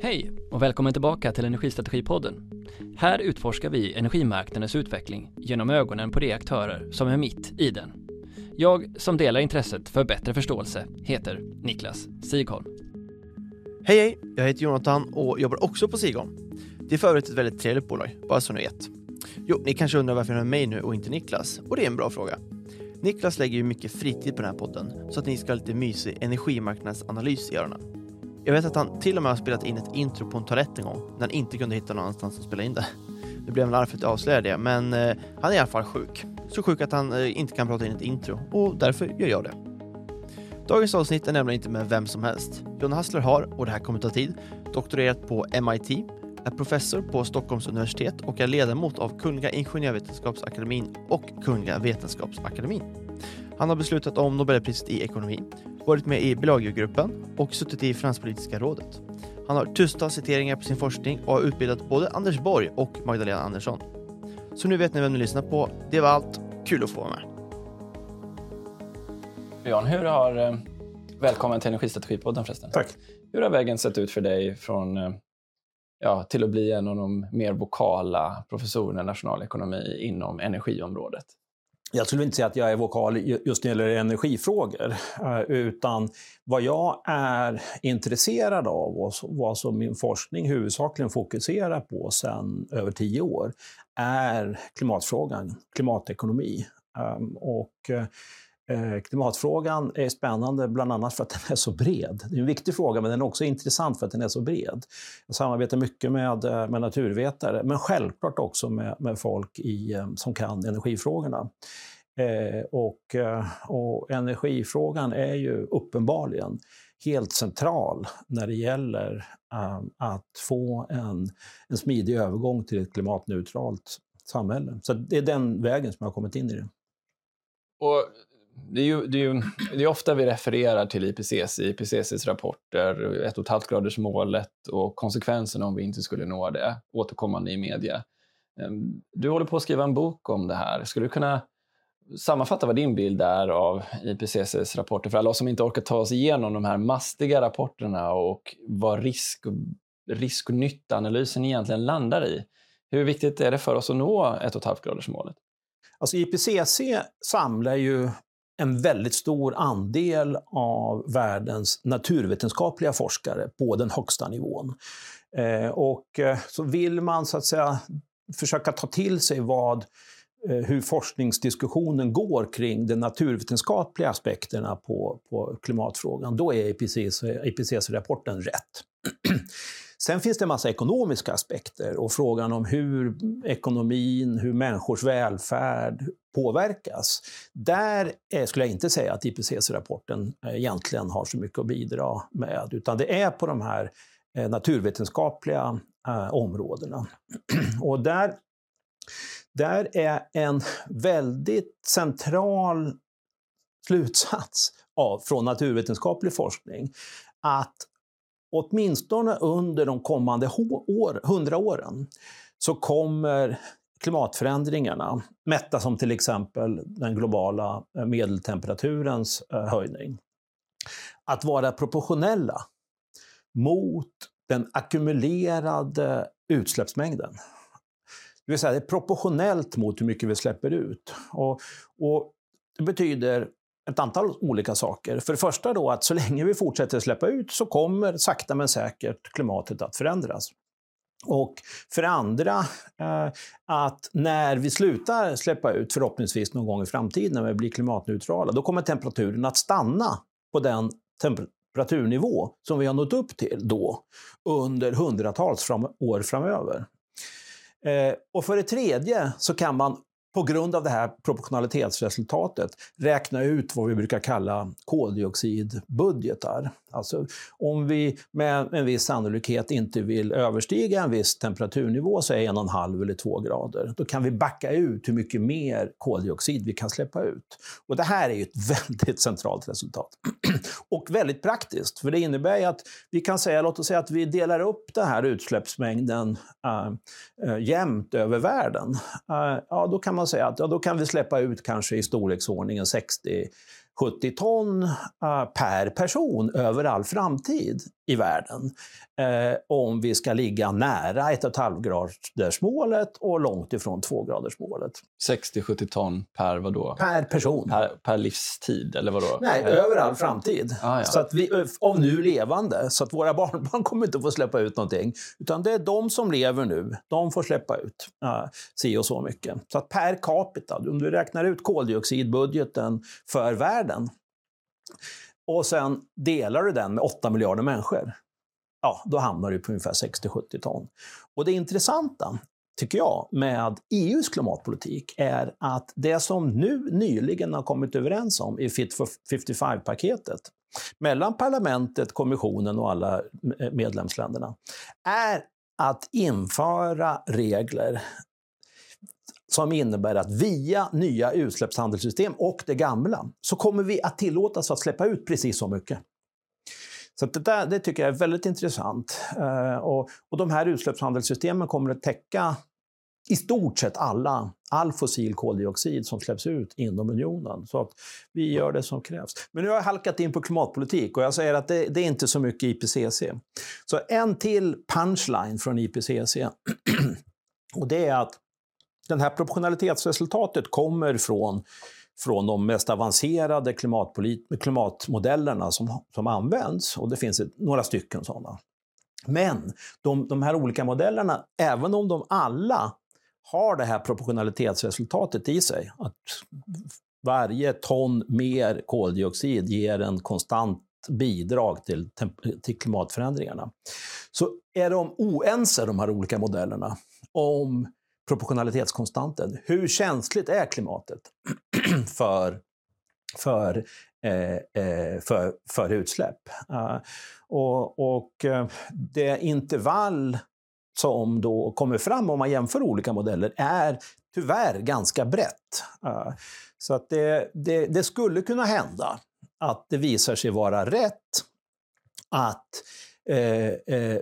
Hej och välkommen tillbaka till Energistrategipodden. Här utforskar vi energimarknadens utveckling genom ögonen på de aktörer som är mitt i den. Jag som delar intresset för bättre förståelse heter Niklas Sigholm. Hej hej, jag heter Jonathan och jobbar också på Sigholm. Det är för övrigt ett väldigt trevligt bolag, bara så ni vet. Jo, ni kanske undrar varför jag är med mig nu och inte Niklas? Och det är en bra fråga. Niklas lägger ju mycket fritid på den här podden så att ni ska ha lite mysig energimarknadsanalys i öronen. Jag vet att han till och med har spelat in ett intro på en toalett en gång när han inte kunde hitta någon annanstans att spela in det. Nu blev han arg för att jag avslöjade det, men eh, han är i alla fall sjuk. Så sjuk att han eh, inte kan prata in ett intro och därför gör jag det. Dagens avsnitt är nämligen inte med vem som helst. John Hassler har, och det här kommer ta tid, doktorerat på MIT, är professor på Stockholms universitet och är ledamot av Kungliga Ingenjörsvetenskapsakademin och Kungliga Vetenskapsakademin. Han har beslutat om Nobelpriset i ekonomi, varit med i Bellagio-gruppen och suttit i Finanspolitiska rådet. Han har tusentals citeringar på sin forskning och har utbildat både Anders Borg och Magdalena Andersson. Så nu vet ni vem ni lyssnar på. Det var allt. Kul att få vara med. Jan, hur har... Eh, välkommen till Energistrategipodden förresten. Tack. Hur har vägen sett ut för dig från eh, ja, till att bli en av de mer vokala professorerna i nationalekonomi inom energiområdet? Jag skulle inte säga att jag är vokal just när det gäller energifrågor, eh, utan vad jag är intresserad av och vad som min forskning huvudsakligen fokuserar på sedan över tio år är klimatfrågan, klimatekonomi. Ehm, och eh, Eh, klimatfrågan är spännande bland annat för att den är så bred. Det är en viktig fråga, men den är också intressant för att den är så bred. Jag samarbetar mycket med, eh, med naturvetare, men självklart också med, med folk i, eh, som kan energifrågorna. Eh, och, och energifrågan är ju uppenbarligen helt central när det gäller eh, att få en, en smidig övergång till ett klimatneutralt samhälle. Så det är den vägen som jag har kommit in i det. Och det är ju, det är ju det är ofta vi refererar till IPCC, IPCCs rapporter, 1,5-gradersmålet och konsekvenserna om vi inte skulle nå det, återkommande i media. Ehm, du håller på att skriva en bok om det här. Skulle du kunna sammanfatta vad din bild är av IPCCs rapporter för alla oss som inte orkar ta oss igenom de här mastiga rapporterna och vad risk, risk och nyttaanalysen egentligen landar i? Hur viktigt är det för oss att nå 1,5-gradersmålet? Alltså IPCC samlar ju en väldigt stor andel av världens naturvetenskapliga forskare på den högsta nivån. Eh, och eh, så vill man så att säga försöka ta till sig vad eh, hur forskningsdiskussionen går kring de naturvetenskapliga aspekterna på, på klimatfrågan, då är IPCC-rapporten rätt. Sen finns det en massa ekonomiska aspekter och frågan om hur ekonomin, hur människors välfärd påverkas. Där eh, skulle jag inte säga att IPCC-rapporten eh, egentligen har så mycket att bidra med, utan det är på de här eh, naturvetenskapliga områdena. Och där, där är en väldigt central slutsats av, från naturvetenskaplig forskning att åtminstone under de kommande år, 100 åren så kommer klimatförändringarna, mätta som till exempel den globala eh, medeltemperaturens eh, höjning, att vara proportionella mot den ackumulerade utsläppsmängden. Det vill säga, det är proportionellt mot hur mycket vi släpper ut. Och, och det betyder ett antal olika saker. För det första då att så länge vi fortsätter släppa ut så kommer sakta men säkert klimatet att förändras. Och för det andra, eh, att när vi slutar släppa ut, förhoppningsvis någon gång i framtiden när vi blir klimatneutrala, då kommer temperaturen att stanna på den temperaturnivå som vi har nått upp till då under hundratals fram år framöver. Eh, och för det tredje så kan man på grund av det här proportionalitetsresultatet räkna ut vad vi brukar kalla koldioxidbudgetar. Alltså om vi med en viss sannolikhet inte vill överstiga en viss temperaturnivå, säg en och en halv eller 2 grader, då kan vi backa ut hur mycket mer koldioxid vi kan släppa ut. Och det här är ju ett väldigt centralt resultat. och väldigt praktiskt, för det innebär ju att vi kan säga, låt oss säga att vi delar upp den här utsläppsmängden äh, äh, jämnt över världen. Äh, ja, då kan man säga att ja, då kan vi släppa ut kanske i storleksordningen 60 70 ton eh, per person över all framtid i världen eh, om vi ska ligga nära 1,5-gradersmålet och långt ifrån 2-gradersmålet. 60-70 ton per vadå? Per person. Per, per livstid, eller vadå? Nej, över all framtid. Ah, ja. så att vi, av nu levande. Så att våra barnbarn kommer inte få släppa ut någonting. Utan det är de som lever nu, de får släppa ut uh, si och så mycket. Så att per capita, om du räknar ut koldioxidbudgeten för världen och sen delar du den med 8 miljarder människor, ja, då hamnar du på ungefär 60-70 ton. Och det intressanta, tycker jag, med EUs klimatpolitik är att det som nu nyligen har kommit överens om i Fit for 55-paketet mellan parlamentet, kommissionen och alla medlemsländerna är att införa regler som innebär att via nya utsläppshandelssystem och det gamla så kommer vi att tillåtas att släppa ut precis så mycket. Så det, där, det tycker jag är väldigt intressant. Eh, och, och de här utsläppshandelssystemen kommer att täcka i stort sett alla, all fossil koldioxid som släpps ut inom unionen. Så att vi gör det som krävs. Men nu har jag halkat in på klimatpolitik och jag säger att det, det är inte så mycket IPCC. Så en till punchline från IPCC. och det är att det här proportionalitetsresultatet kommer från, från de mest avancerade klimatmodellerna som, som används. Och det finns ett, några stycken sådana. Men de, de här olika modellerna, även om de alla har det här proportionalitetsresultatet i sig, att varje ton mer koldioxid ger en konstant bidrag till, till klimatförändringarna, så är de oense, de här olika modellerna, om proportionalitetskonstanten. Hur känsligt är klimatet för, för, eh, eh, för, för utsläpp? Uh, och, och eh, det intervall som då kommer fram om man jämför olika modeller är tyvärr ganska brett. Uh, så att det, det, det, skulle kunna hända att det visar sig vara rätt att eh,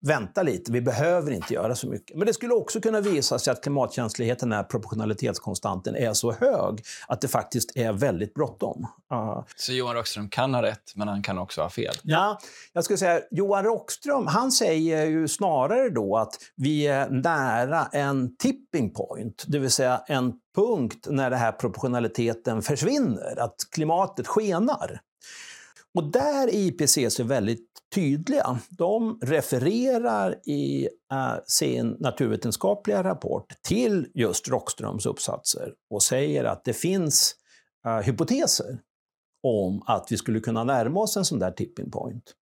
vänta lite, vi behöver inte göra så mycket. Men det skulle också kunna visa sig att klimatkänsligheten, när proportionalitetskonstanten är så hög, att det faktiskt är väldigt bråttom. Uh. Så Johan Rockström kan ha rätt, men han kan också ha fel? Ja, jag skulle säga Johan Rockström, han säger ju snarare då att vi är nära en tipping point, det vill säga en punkt när den här proportionaliteten försvinner, att klimatet skenar. Och där är IPCC väldigt tydliga. De refererar i eh, sin naturvetenskapliga rapport till just Rockströms uppsatser och säger att det finns eh, hypoteser om att vi skulle kunna närma oss en sån där tipping point.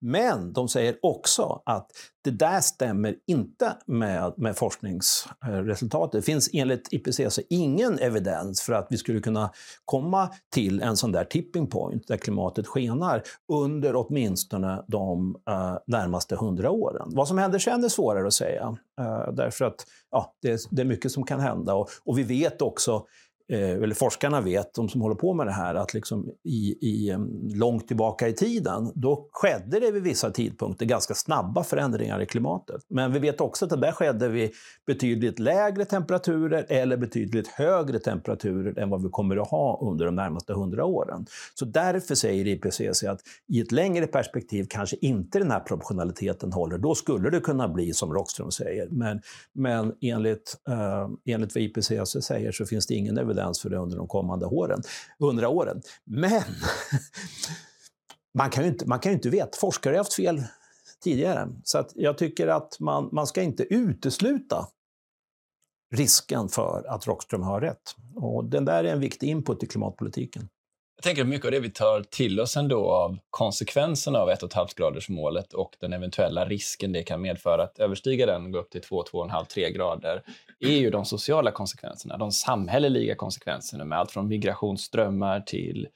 Men de säger också att det där stämmer inte med, med forskningsresultatet. Det finns enligt IPCC ingen evidens för att vi skulle kunna komma till en sån där tipping point där klimatet skenar under åtminstone de uh, närmaste hundra åren. Vad som händer sen är svårare att säga, uh, därför att ja, det, det, är mycket som kan hända. Och, och vi vet också Eh, eller forskarna vet, de som håller på med det här, att liksom i, i, långt tillbaka i tiden, då skedde det vid vissa tidpunkter ganska snabba förändringar i klimatet. Men vi vet också att det där skedde vid betydligt lägre temperaturer eller betydligt högre temperaturer än vad vi kommer att ha under de närmaste hundra åren. Så därför säger IPCC att i ett längre perspektiv kanske inte den här proportionaliteten håller. Då skulle det kunna bli som Rockström säger. Men, men enligt, eh, enligt vad IPCC säger så finns det ingen evidens evidens för det under de kommande åren, 100 åren. Men man kan ju inte, man kan inte veta. Forskare har haft fel tidigare. Så att jag tycker att man, man ska inte utesluta risken för att Rockström har rätt. Och den där är en viktig input i klimatpolitiken. Jag tänker att mycket av det vi tar till oss ändå av konsekvenserna av 1,5-gradersmålet och den eventuella risken det kan medföra att överstiga den och gå upp till 2, 2,5-3 grader är ju de sociala konsekvenserna, de samhälleliga konsekvenserna med allt från migrationsströmmar till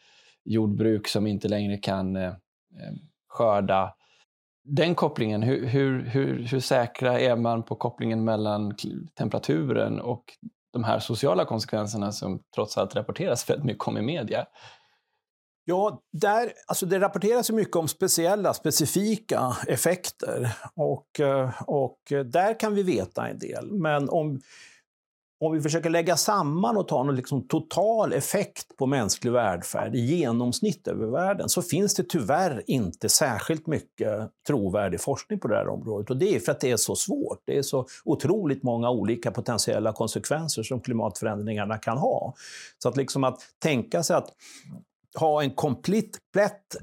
jordbruk som inte längre kan eh, eh skörda. Den kopplingen, hur, hur, hur, hur säkra är man på kopplingen mellan temperaturen och de här sociala konsekvenserna som trots allt rapporteras väldigt mycket om i media? Ja, där, alltså det rapporteras mycket om speciella, specifika effekter. Och, eh, och där kan vi veta en del. Men om, om vi försöker lägga samman och ta en liksom total effekt på mänsklig välfärd i genomsnitt över världen så finns det tyvärr inte särskilt mycket trovärdig forskning på det här området. Och det är för att det är så svårt. Det är så otroligt många olika potentiella konsekvenser som klimatförändringarna kan ha. Så att, liksom att tänka sig att ha en komplett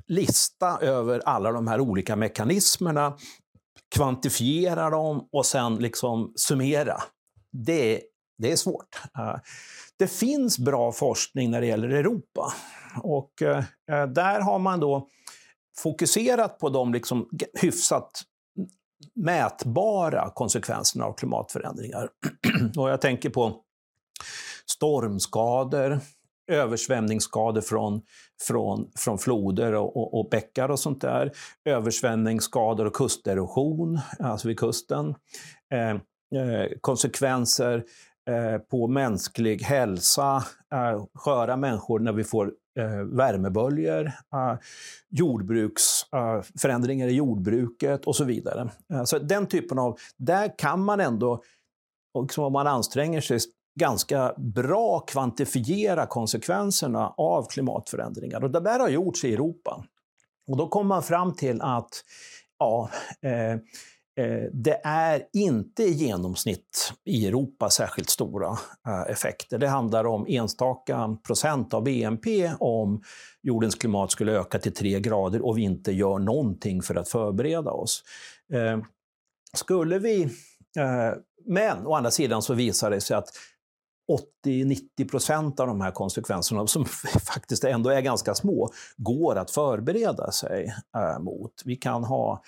lista över alla de här olika mekanismerna, kvantifiera dem och sen liksom summera. Det det är svårt. Eh, det finns bra forskning när det gäller Europa. Och eh, där har man då fokuserat på de liksom hyfsat mätbara konsekvenserna av klimatförändringar. Och jag tänker på stormskador, översvämningsskador från, från, från floder och, och, och bäckar och sånt där. Översvämningsskador och kusterosion, alltså vid kusten. Eh, eh, konsekvenser Eh, på mänsklig hälsa, eh, sköra människor när vi får eh, värmeböljor, eh, jordbruksförändringar eh, i jordbruket och så vidare. Eh, så den typen av, där kan man ändå, liksom om man anstränger sig, ganska bra kvantifiera konsekvenserna av klimatförändringar. Och det där har gjorts i Europa. Och då kommer man fram till att ja, eh, eh, det är inte i genomsnitt i Europa särskilt stora eh, effekter. Det handlar om enstaka procent av BNP om jordens klimat skulle öka till 3 grader och vi inte gör någonting för att förbereda oss. Eh, skulle vi... Men å andra sidan så visar det sig att 80-90 procent av de här konsekvenserna, som faktiskt ändå är ganska små, går att förbereda sig eh, mot. Vi kan ha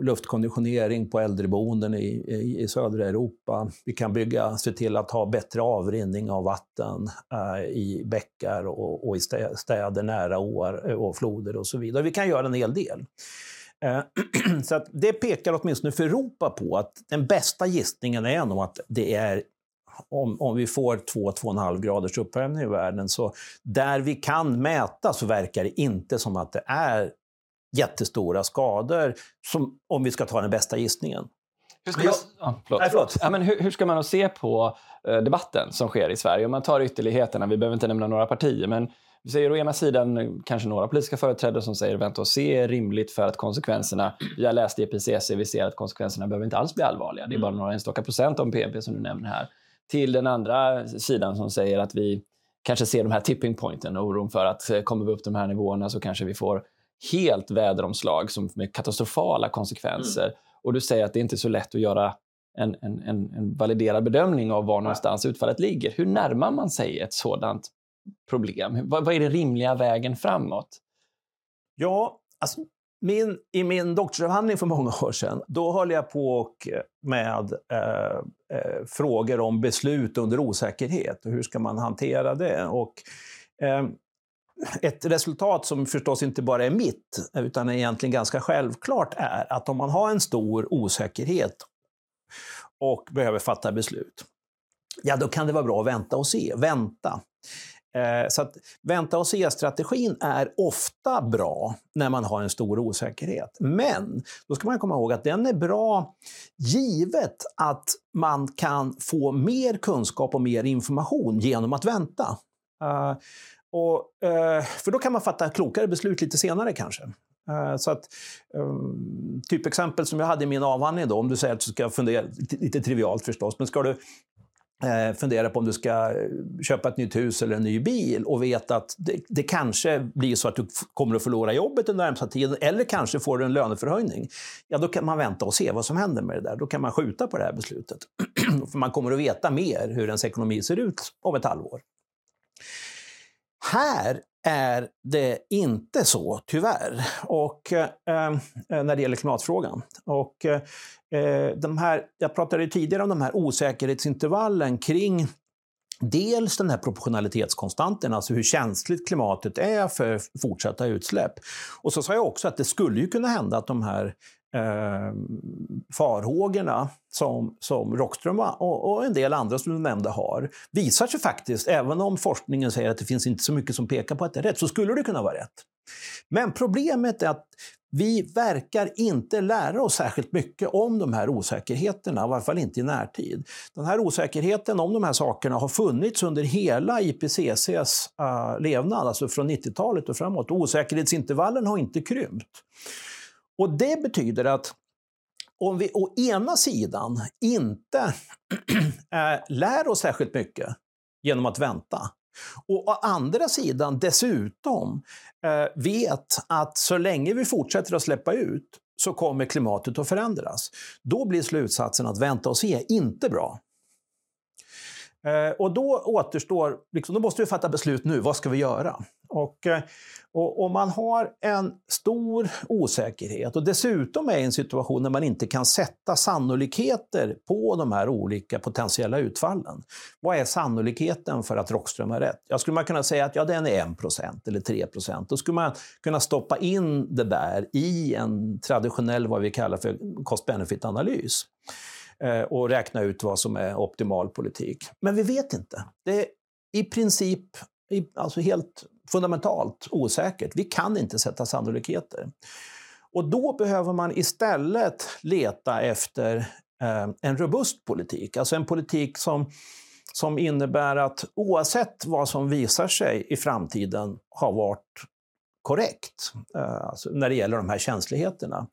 luftkonditionering på äldreboenden i, i, i, södra Europa. Vi kan bygga, se till att ha bättre avrinning av vatten äh, i bäckar och, och, i städer nära åar eh, och floder och så vidare. Vi kan göra en hel del. Så att det pekar åtminstone för Europa på att den bästa gissningen är nog att det är om, om vi får 2-2,5 graders uppvärmning i världen, så där vi kan mäta så verkar det inte som att det är jättestora skador, som, om vi ska ta den bästa gissningen. Hur ska, man, ja, förlåt. Nej, förlåt. Ja, men hur, hur, ska man se på eh, debatten som sker i Sverige? Om man tar ytterligheterna, vi behöver inte nämna några partier, men vi ser å ena sidan kanske några politiska företrädare som säger vänta och se är rimligt för att konsekvenserna, vi har läst i IPCC, vi ser att konsekvenserna behöver inte alls bli allvarliga. Det är bara några enstaka procent av BNP som du nämner här. Till den andra sidan som säger att vi kanske ser de här tipping pointen, oron för att eh, kommer vi upp de här nivåerna så kanske vi får helt väderomslag som med katastrofala konsekvenser. Mm. Och du säger att det inte är så lätt att göra en, en, en, en validerad bedömning av var någonstans utfallet ligger. Hur närmar man sig ett sådant problem? Vad, vad är den rimliga vägen framåt? Ja, alltså min, I min doktorsavhandling för många år sedan, då höll jag på eh, med eh, eh, frågor om beslut under osäkerhet och hur ska man hantera det. Och, eh, ett resultat som förstås inte bara är mitt, utan är egentligen ganska självklart, är att om man har en stor osäkerhet och behöver fatta beslut, ja då kan det vara bra att vänta och se. Vänta. Eh, så att vänta och se-strategin är ofta bra när man har en stor osäkerhet. Men då ska man komma ihåg att den är bra givet att man kan få mer kunskap och mer information genom att vänta. Eh, och, eh, för då kan man fatta klokare beslut lite senare kanske. Så att, ehm, typexempel som jag hade i min avhandling då, om du säger att du ska fundera, lite trivialt förstås, men ska du Eh, fundera på om du ska eh, köpa ett nytt hus eller en ny bil och vet att det, det kanske blir så att du kommer att förlora jobbet den närmsta tiden eller kanske får du en löneförhöjning. Ja, då kan man vänta och se vad som händer med det där. Då kan man skjuta på det här beslutet. För man kommer att veta mer hur ens ekonomi ser ut om ett halvår. Här är det inte så, tyvärr, och, eh, eh när det gäller klimatfrågan. Och, eh, eh de här, jag pratade tidigare om de här osäkerhetsintervallen kring Dels den här proportionalitetskonstanten, alltså hur känsligt klimatet är för fortsatta utsläpp. Och så sa jag också att det skulle ju kunna hända att de här eh, farhågorna som, som Rockström och, och, en del andra som du nämnde har visar sig faktiskt, även om forskningen säger att det finns inte så mycket som pekar på att det är rätt, så skulle det kunna vara rätt. Men problemet är att vi verkar inte lära oss särskilt mycket om de här osäkerheterna, i varje fall inte i närtid. Den här osäkerheten om de här sakerna har funnits under hela IPCCs uh, äh, levnad, alltså från 90-talet och framåt. Osäkerhetsintervallen har inte krympt. Och det betyder att om vi å ena sidan inte eh, lär oss särskilt mycket genom att vänta, och å andra sidan dessutom eh, vet att så länge vi fortsätter att släppa ut så kommer klimatet att förändras. Då blir slutsatsen att vänta och se inte bra. Eh, och då återstår, liksom, då måste vi fatta beslut nu. Vad ska vi göra? Och, eh, och om man har en stor osäkerhet och dessutom är i en situation där man inte kan sätta sannolikheter på de här olika potentiella utfallen. Vad är sannolikheten för att Rockström har rätt? Ja, skulle man kunna säga att ja, den är 1 eller 3% Då skulle man kunna stoppa in det där i en traditionell, vad vi kallar för cost-benefit-analys eh, Eh, och räkna ut vad som är optimal politik. Men vi vet inte. Det är i princip alltså helt fundamentalt osäkert. Vi kan inte sätta sannolikheter. Och då behöver man istället leta efter eh, en robust politik, alltså en politik som, som innebär att oavsett vad som visar sig i framtiden har varit korrekt eh, alltså när det gäller de här känsligheterna,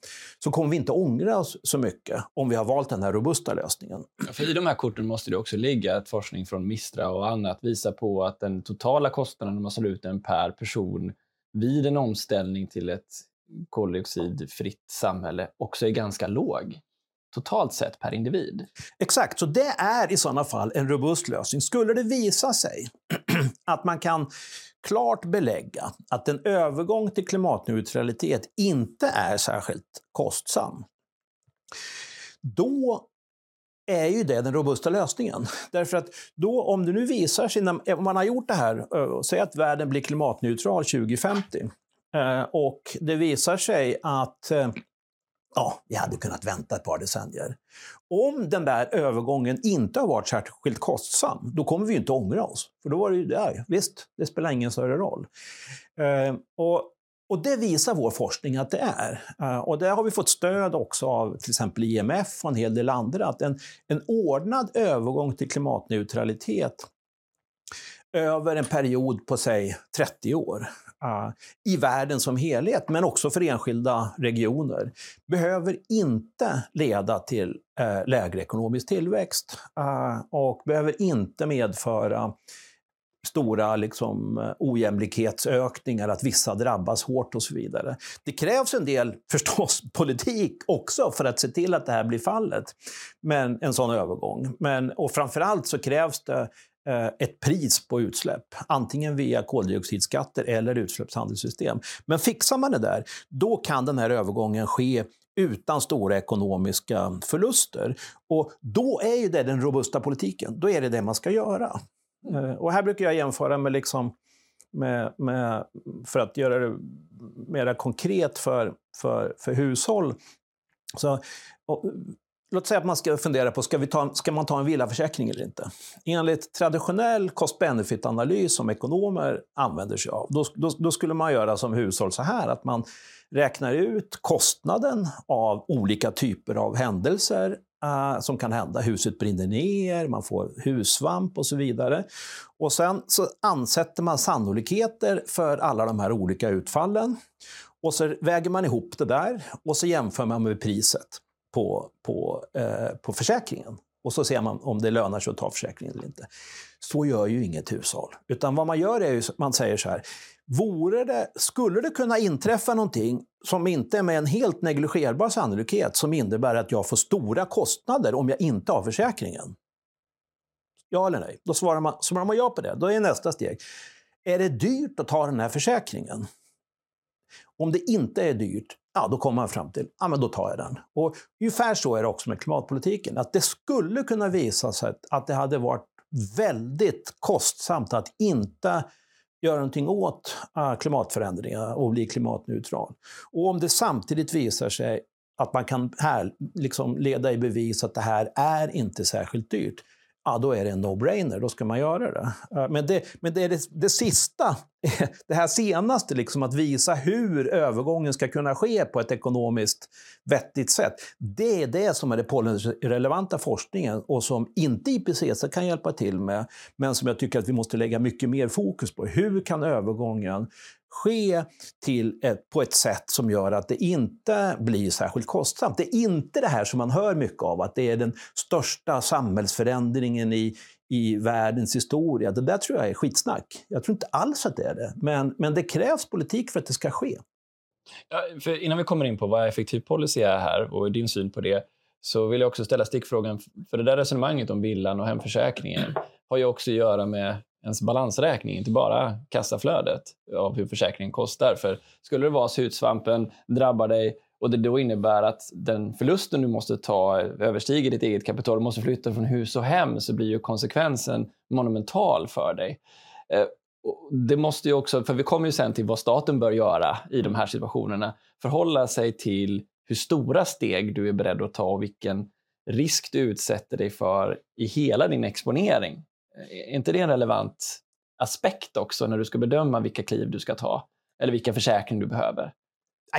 så kommer vi inte ångra oss så mycket om vi har valt den här robusta lösningen. För I de här korten måste det också ligga att forskning från Mistra och annat visar på att den totala kostnaden man slår ut den per person vid en omställning till ett koldioxidfritt samhälle också är ganska låg totalt sett per individ. Exakt, så det är i sådana fall en robust lösning. Skulle det visa sig att man kan klart belägga att en övergång till klimatneutralitet inte är särskilt kostsam, då är ju det den robusta lösningen. Därför att då, om det nu visar sig, om man har gjort det här, eh, säg att världen blir klimatneutral 2050, eh, och det visar sig att eh, ja, vi hade kunnat vänta ett par decennier. Om den där övergången inte har varit särskilt kostsam, då kommer vi inte ångra oss. För då var det ju, där. visst, det spelar ingen större roll. Eh, och, och det visar vår forskning att det är. Eh, och där har vi fått stöd också av till exempel IMF och en hel del andra, att en, en ordnad övergång till klimatneutralitet över en period på, säg, 30 år i världen som helhet, men också för enskilda regioner, behöver inte leda till eh, lägre ekonomisk tillväxt och behöver inte medföra stora liksom, eh, ojämlikhetsökningar, att vissa drabbas hårt och så vidare. Det krävs en del, förstås, politik också för att se till att det här blir fallet, men en sån övergång. Men, och framförallt så krävs det ett pris på utsläpp, antingen via koldioxidskatter eller utsläppshandelssystem. Men fixar man det där, då kan den här övergången ske utan stora ekonomiska förluster. Och då är ju det den robusta politiken. Då är det det man ska göra. Eh, och här brukar jag jämföra med, liksom, med, med för att göra det mer konkret för, för, för hushåll. Så, Låt säga att man ska fundera på, ska, vi ta, ska man ta en villaförsäkring eller inte? Enligt traditionell cost-benefit-analys som ekonomer använder sig av, då, då, då, skulle man göra som hushåll så här, att man räknar ut kostnaden av olika typer av händelser uh, som kan hända. Huset brinner ner, man får hussvamp och så vidare. Och sen så ansätter man sannolikheter för alla de här olika utfallen. Och så väger man ihop det där och så jämför man med priset på, på, eh, på försäkringen. Och så ser man om det lönar sig att ta försäkringen eller inte. Så gör ju inget hushåll. Utan vad man gör är att man säger så här. Vore det, skulle det kunna inträffa någonting som inte är med en helt negligerbar sannolikhet som innebär att jag får stora kostnader om jag inte har försäkringen? Ja eller nej? Då svarar man, svarar man ja på det. Då är nästa steg. Är det dyrt att ta den här försäkringen? Om det inte är dyrt, ja, då kommer man fram till ja, men då tar jag den. Och ungefär så är det också med klimatpolitiken. Att det skulle kunna visa sig att det hade varit väldigt kostsamt att inte göra någonting åt ah, klimatförändringar och bli klimatneutral. Och om det samtidigt visar sig att man kan här, liksom leda i bevis att det här är inte särskilt dyrt, ja, då är det en no-brainer. Då ska man göra det. Eh, men det, men det är det, det sista, det här senaste, liksom, att visa hur övergången ska kunna ske på ett ekonomiskt vettigt sätt. Det är det som är den policyrelevanta forskningen och som inte IPCC kan hjälpa till med, men som jag tycker att vi måste lägga mycket mer fokus på. Hur kan övergången ske till ett, på ett sätt som gör att det inte blir särskilt kostsamt. Det är inte det här som man hör mycket av, att det är den största samhällsförändringen i, i världens historia. Det där tror jag är skitsnack. Jag tror inte alls att det är det. Men, men det krävs politik för att det ska ske. Ja, för innan vi kommer in på vad effektiv policy är här och din syn på det, så vill jag också ställa stickfrågan, för det där resonemanget om villan och hemförsäkringen har ju också att göra med ens balansräkning, inte bara kassaflödet av hur försäkringen kostar. För skulle det vara så hudsvampen drabbar dig och det då innebär att den förlusten du måste ta överstiger ditt eget kapital, du måste flytta från hus och hem, så blir ju konsekvensen monumental för dig. Eh, det måste ju också, för vi kommer ju sen till vad staten bör göra i de här situationerna, förhålla sig till hur stora steg du är beredd att ta och vilken risk du utsätter dig för i hela din exponering. Eh, är inte det en relevant aspekt också när du ska bedöma vilka kliv du ska ta? Eller vilka försäkring du behöver?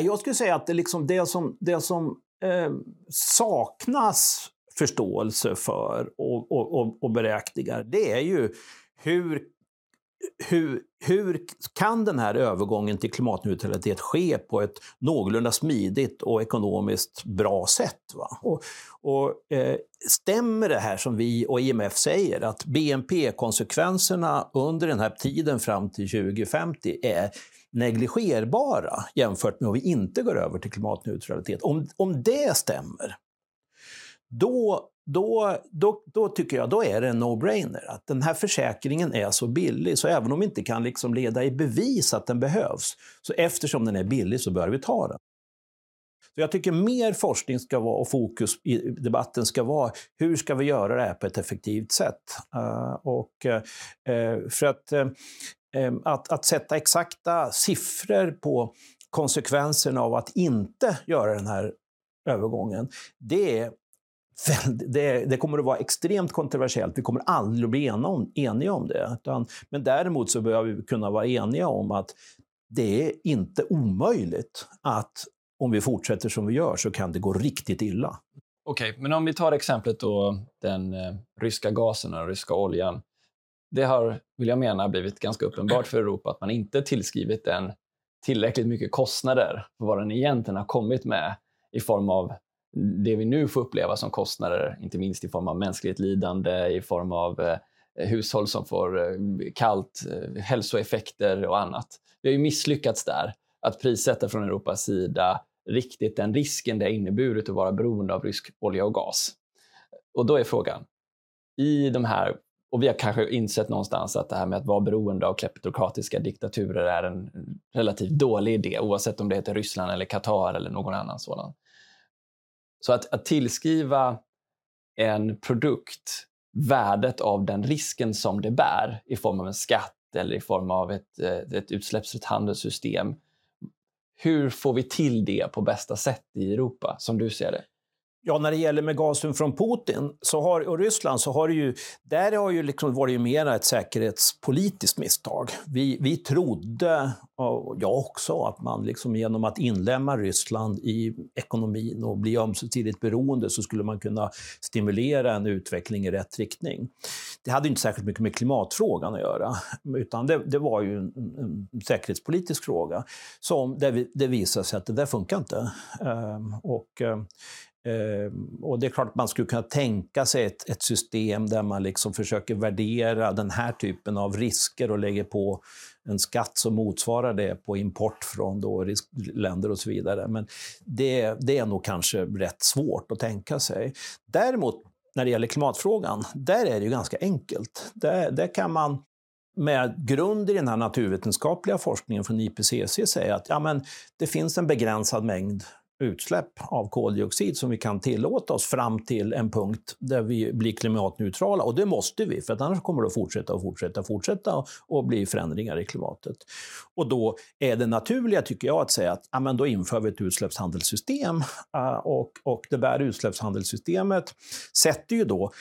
Jag skulle säga att det, liksom det som, det som eh, saknas förståelse för och, och, och, och beräkningar, det är ju hur hur, hur kan den här övergången till klimatneutralitet ske på ett någorlunda smidigt och ekonomiskt bra sätt? Va? Och, och eh, stämmer det här som vi och IMF säger, att BNP-konsekvenserna under den här tiden fram till 2050 är negligerbara jämfört med om vi inte går över till klimatneutralitet. Om, om det stämmer, då då, då, då tycker jag då är det en no-brainer. Att den här försäkringen är så billig, så även om vi inte kan liksom leda i bevis att den behövs, så eftersom den är billig så bör vi ta den. Så jag tycker mer forskning ska vara och fokus i debatten ska vara hur ska vi göra det här på ett effektivt sätt? Uh, och, uh, för att, uh, att, att sätta exakta siffror på konsekvenserna av att inte göra den här övergången, det är det, det, kommer att vara extremt kontroversiellt. Vi kommer aldrig att bli eniga om, eniga om det. Utan, men däremot så behöver vi kunna vara eniga om att det är inte omöjligt att om vi fortsätter som vi gör så kan det gå riktigt illa. Okej, okay, men om vi tar exemplet då den eh, ryska gasen och ryska oljan. Det har, vill jag mena, blivit ganska uppenbart för Europa att man inte tillskrivit den tillräckligt mycket kostnader för vad den egentligen har kommit med i form av det vi nu får uppleva som kostnader, inte minst i form av mänskligt lidande, i form av eh, hushåll som får eh, kallt, eh, hälsoeffekter och annat. Vi har ju misslyckats där, att prissätta från Europas sida riktigt den risken det har inneburit att vara beroende av rysk olja och gas. Och då är frågan, i de här, och vi har kanske insett någonstans att det här med att vara beroende av kleptokratiska diktaturer är en relativt dålig idé, oavsett om det heter Ryssland eller Qatar eller någon annan sådan. Så att, att tillskriva en produkt värdet av den risken som det bär i form av en skatt eller i form av ett, eh, ett utsläppsfritt handelssystem. Hur får vi till det på bästa sätt i Europa, som du ser det? Ja, när det gäller med gasen från Putin så har, och Ryssland så har det ju, där har ju liksom varit mer ett säkerhetspolitiskt misstag. Vi, vi trodde, och jag också, att man liksom genom att inlämna Ryssland i ekonomin och bli ömsesidigt beroende så skulle man kunna stimulera en utveckling i rätt riktning. Det hade inte särskilt mycket med klimatfrågan att göra, utan det, det var ju en, en, säkerhetspolitisk fråga som, där vi, det visade sig att det där funkar inte. Ehm, och, ehm, Ehm, och det är klart att man skulle kunna tänka sig ett, ett, system där man liksom försöker värdera den här typen av risker och lägger på en skatt som motsvarar det på import från då länder och så vidare. Men det, det är nog kanske rätt svårt att tänka sig. Däremot när det gäller klimatfrågan, där är det ju ganska enkelt. Där, där kan man med grund i den här naturvetenskapliga forskningen från IPCC säga att ja, men det finns en begränsad mängd utsläpp av koldioxid som vi kan tillåta oss fram till en punkt där vi blir klimatneutrala. Och det måste vi, för annars kommer det att fortsätta och fortsätta fortsätta och bli förändringar i klimatet. Och då är det naturliga, tycker jag, att säga att ja, men då inför vi ett utsläppshandelssystem. Uh, och, och det där utsläppshandelssystemet sätter ju då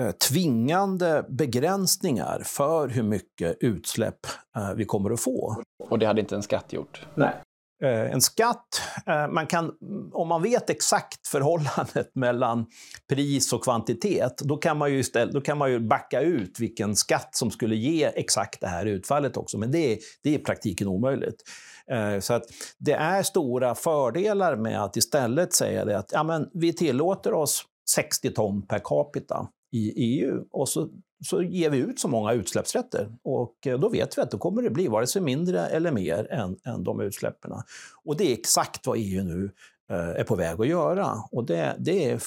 uh, tvingande begränsningar för hur mycket utsläpp uh, vi kommer att få. Och det hade inte en skatt gjort? Nej. Eh, en skatt. Eh, man kan, om man vet exakt förhållandet mellan pris och kvantitet, då kan man ju, istället, då kan man ju backa ut vilken skatt som skulle ge exakt det här utfallet också. Men det är, det är i praktiken omöjligt. Eh, så att det är stora fördelar med att istället säga det att ja, men vi tillåter oss 60 ton per capita i EU och så så ger vi ut så många utsläppsrätter. Och eh, då vet vi att då kommer det bli vare sig mindre eller mer än, än de utsläppen. Och det är exakt vad EU nu eh, är på väg att göra. Och det, det är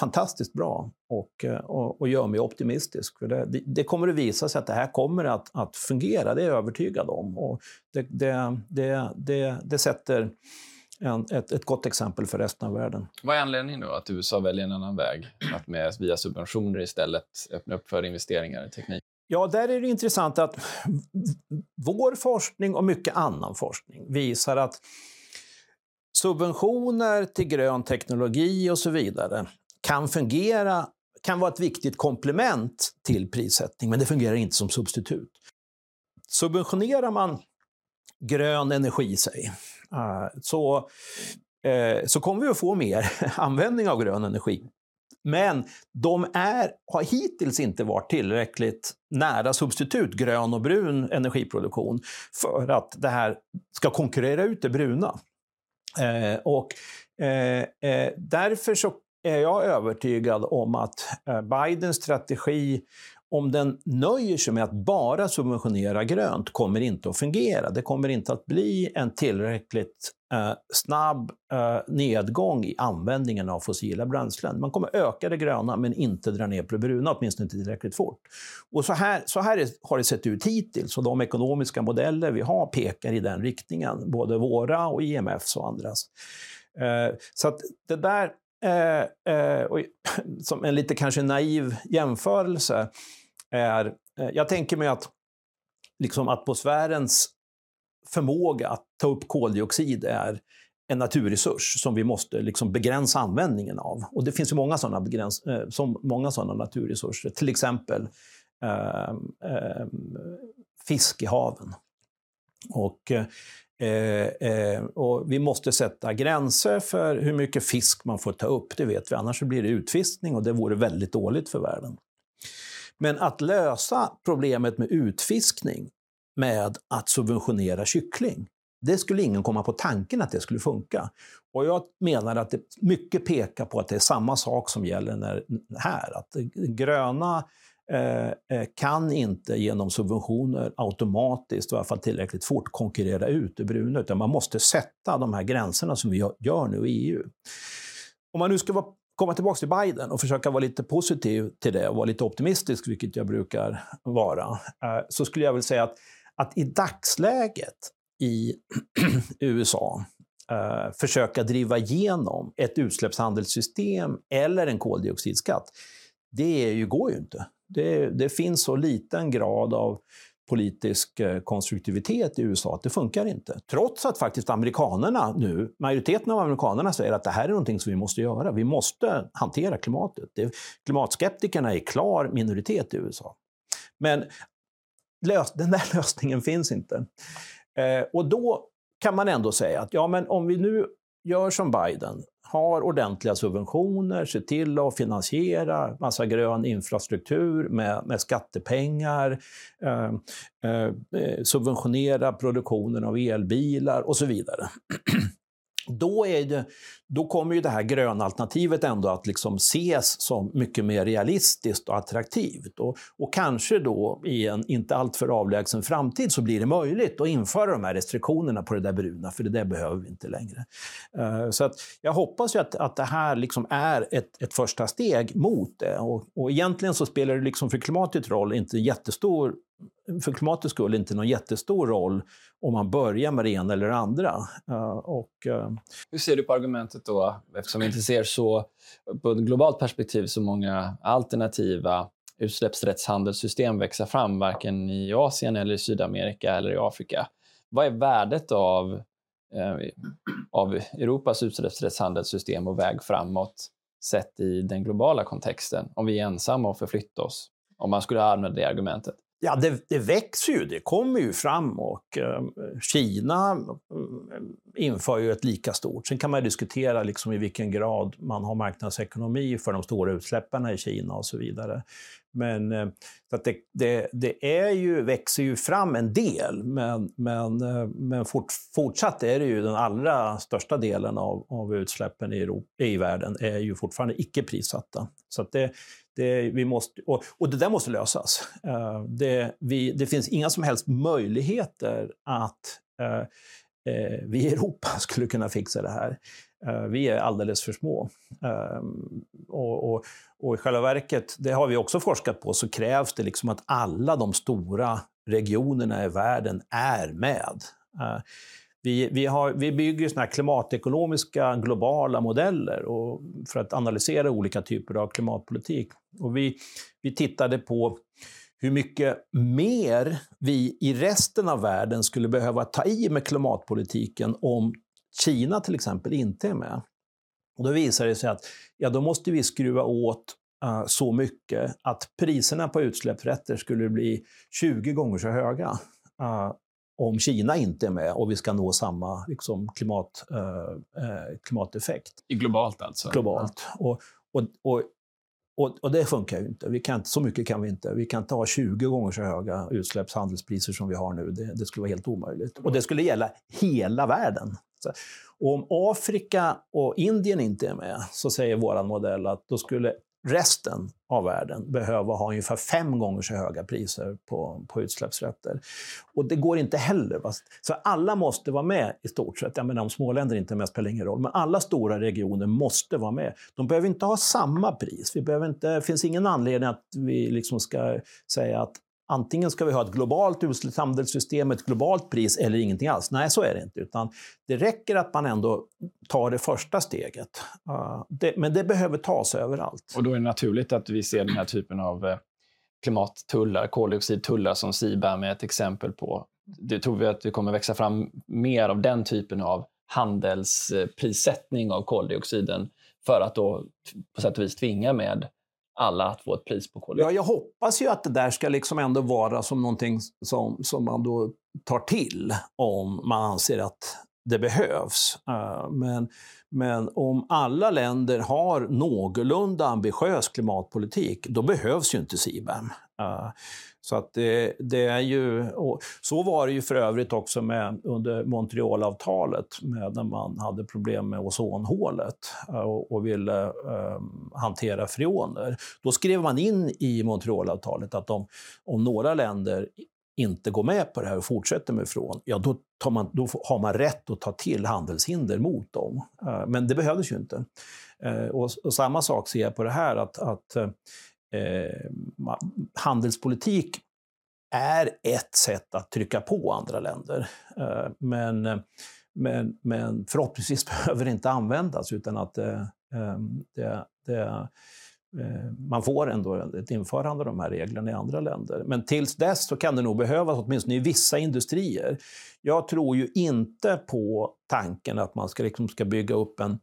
fantastiskt bra och, eh, och, och, gör mig optimistisk. För det, det, det, kommer att visa sig att det här kommer att, att fungera, det är jag övertygad om. Och det, det, det, det, det sätter en, ett, ett gott exempel för resten av världen. Vad är anledningen då att USA väljer en annan väg? Att med, via subventioner istället öppna upp för investeringar i teknik? Ja, där är det intressant att vår forskning och mycket annan forskning visar att subventioner till grön teknologi och så vidare kan fungera, kan vara ett viktigt komplement till prissättning, men det fungerar inte som substitut. Subventionerar man grön energi, säg, Eh, så, eh, så kommer vi att få mer användning av grön energi. Men de är, har hittills inte varit tillräckligt nära substitut, grön och brun energiproduktion, för att det här ska konkurrera ut det bruna. Eh, och eh, eh, därför så är jag övertygad om att eh, Bidens strategi om den nöjer sig med att bara subventionera grönt kommer inte att fungera. Det kommer inte att bli en tillräckligt eh, snabb eh, nedgång i användningen av fossila bränslen. Man kommer öka det gröna men inte dra ner på det bruna, åtminstone inte tillräckligt fort. Och så här, så här har det sett ut hittills och de ekonomiska modeller vi har pekar i den riktningen, både våra och IMFs och andras. Eh, så att det där Eh, eh, och, som en lite kanske naiv jämförelse är, eh, jag tänker mig att liksom atmosfärens förmåga att ta upp koldioxid är en naturresurs som vi måste liksom begränsa användningen av. Och det finns ju många sådana, begräns, eh, som många sådana naturresurser, till exempel eh, eh, fisk i haven. Och, eh, eh, eh, och vi måste sätta gränser för hur mycket fisk man får ta upp, det vet vi, annars blir det utfiskning och det vore väldigt dåligt för världen. Men att lösa problemet med utfiskning med att subventionera kyckling, det skulle ingen komma på tanken att det skulle funka. Och jag menar att det mycket pekar på att det är samma sak som gäller när, här. Att gröna Eh, eh, kan inte genom subventioner automatiskt, i alla fall tillräckligt fort, konkurrera ut det bruna. Utan man måste sätta de här gränserna som vi gör nu i EU. Om man nu ska vara komma tillbaka till Biden och försöka vara lite positiv till det och vara lite optimistisk, vilket jag brukar vara, eh, så skulle jag väl säga att, att i dagsläget i USA försöka driva igenom ett utsläppshandelssystem eller en koldioxidskatt, det är ju, går ju inte. Det, det finns så liten grad av politisk eh, konstruktivitet i USA att det funkar inte. Trots att faktiskt amerikanerna nu, majoriteten av amerikanerna säger att det här är någonting som vi måste göra. Vi måste hantera klimatet. Det, klimatskeptikerna är klar minoritet i USA. Men lös, den där lösningen finns inte. Eh, och då kan man ändå säga att ja, men om vi nu gör som Biden, har ordentliga subventioner, ser till att finansiera massa grön infrastruktur med, med skattepengar, eh, eh, eh subventionera produktionen av elbilar och så vidare. då, är det, då kommer ju det här gröna alternativet ändå att liksom ses som mycket mer realistiskt och attraktivt. Och, och kanske då i en inte alltför avlägsen framtid så blir det möjligt att införa de här restriktionerna på det där bruna, för det där behöver vi inte längre. Uh, så att jag hoppas ju att, att det här liksom är ett, ett första steg mot det. Och, och egentligen så spelar det liksom för klimatet roll inte jättestor för klimatets skull inte någon jättestor roll om man börjar med det ena eller det andra. Eh, och. Eh, Hur ser du på argumentet då, eftersom vi inte ser så, på ett globalt perspektiv, så många alternativa utsläppsrättshandelssystem växa fram, varken i Asien, eller i Sydamerika eller i Afrika. Vad är värdet av, eh, av Europas utsläppsrättshandelssystem och väg framåt sett i den globala kontexten, om vi är ensamma och förflytta oss? Om man skulle använda det argumentet. Ja, det, det, växer ju, det kommer ju fram och eh, Kina eh, inför ju ett lika stort. Sen kan man diskutera liksom i vilken grad man har marknadsekonomi för de stora utsläppen i Kina och så vidare. Men eh, så att det, det, det, är ju, växer ju fram en del, men, men, eh, men fort, fortsatt är det ju den allra största delen av, av utsläppen i, Europa, i världen är ju fortfarande icke prissatta. Så att det, det, vi måste, och, och det där måste lösas. Eh, det, vi, det finns inga som helst möjligheter att vi i Europa skulle kunna fixa det här. Eh, vi är alldeles för små. Ehm, och, och, och, i själva verket, det har vi också forskat på, så krävs det liksom att alla de stora regionerna i världen är med. Eh, vi, vi, har, vi bygger såna klimatekonomiska globala modeller och, för att analysera olika typer av klimatpolitik. Och vi, vi tittade på hur mycket mer vi i resten av världen skulle behöva ta i med klimatpolitiken om Kina till exempel inte är med. Och då visar det sig att ja, då måste vi skruva åt uh, så mycket att priserna på utsläppsrätter skulle bli 20 gånger så höga uh, om Kina inte är med och vi ska nå samma liksom, klimat, uh, klimateffekt. Globalt alltså? Globalt. Ja. Och, och, och och, och, det funkar ju inte. Vi kan, så mycket kan vi inte. Vi kan inte ha 20 gånger så höga utsläppshandelspriser som vi har nu. Det, det skulle vara helt omöjligt. Och det skulle gälla hela världen. Och om Afrika och Indien inte är med, så säger vår modell att då skulle resten av världen behöva ha ungefär fem gånger så höga priser på, på utsläppsrätter. Och det går inte heller. Va? Så alla måste vara med i stort sett. Jag menar, om småländer inte är med spelar ingen roll, men alla stora regioner måste vara med. De behöver inte ha samma pris. Vi behöver inte, det finns ingen anledning att vi liksom ska säga att antingen ska vi ha ett globalt utsläppshandelssystem, ett globalt pris eller ingenting alls. Nej, så är det inte. Utan det räcker att man ändå tar det första steget. Uh, det, men det behöver tas överallt. Och då är det naturligt att vi ser den här typen av eh, klimattullar, koldioxidtullar som CBAM är ett exempel på. Det tror vi att det kommer växa fram mer av den typen av handelsprissättning av koldioxiden för att då på sätt och vis tvinga med alla att få ett pris på koldioxid. Ja, jag hoppas ju att det där ska liksom ändå vara som någonting som, som man då tar till om man anser att det behövs. Eh, men, men om alla länder har någorlunda ambitiös klimatpolitik, då behövs ju inte CBAM. Så att det, det, är ju, så var det ju för övrigt också med, under Montrealavtalet med när man hade problem med ozonhålet eh, och, och ville eh, hantera freoner. Då skrev man in i Montrealavtalet att om, om några länder inte går med på det här och fortsätter med freon, ja då, man, då har man rätt att ta till handelshinder mot dem. Eh, men det behövdes ju inte. Eh, och, och, samma sak ser jag på det här, att, att eh, handelspolitik är ett sätt att trycka på andra länder. Eh, men, men, men förhoppningsvis behöver det inte användas utan att eh, ehm, det, det, eh, man får ändå ett införande av de här reglerna i andra länder. Men tills dess så kan det nog behövas, åtminstone i vissa industrier. Jag tror ju inte på tanken att man ska, liksom ska bygga upp en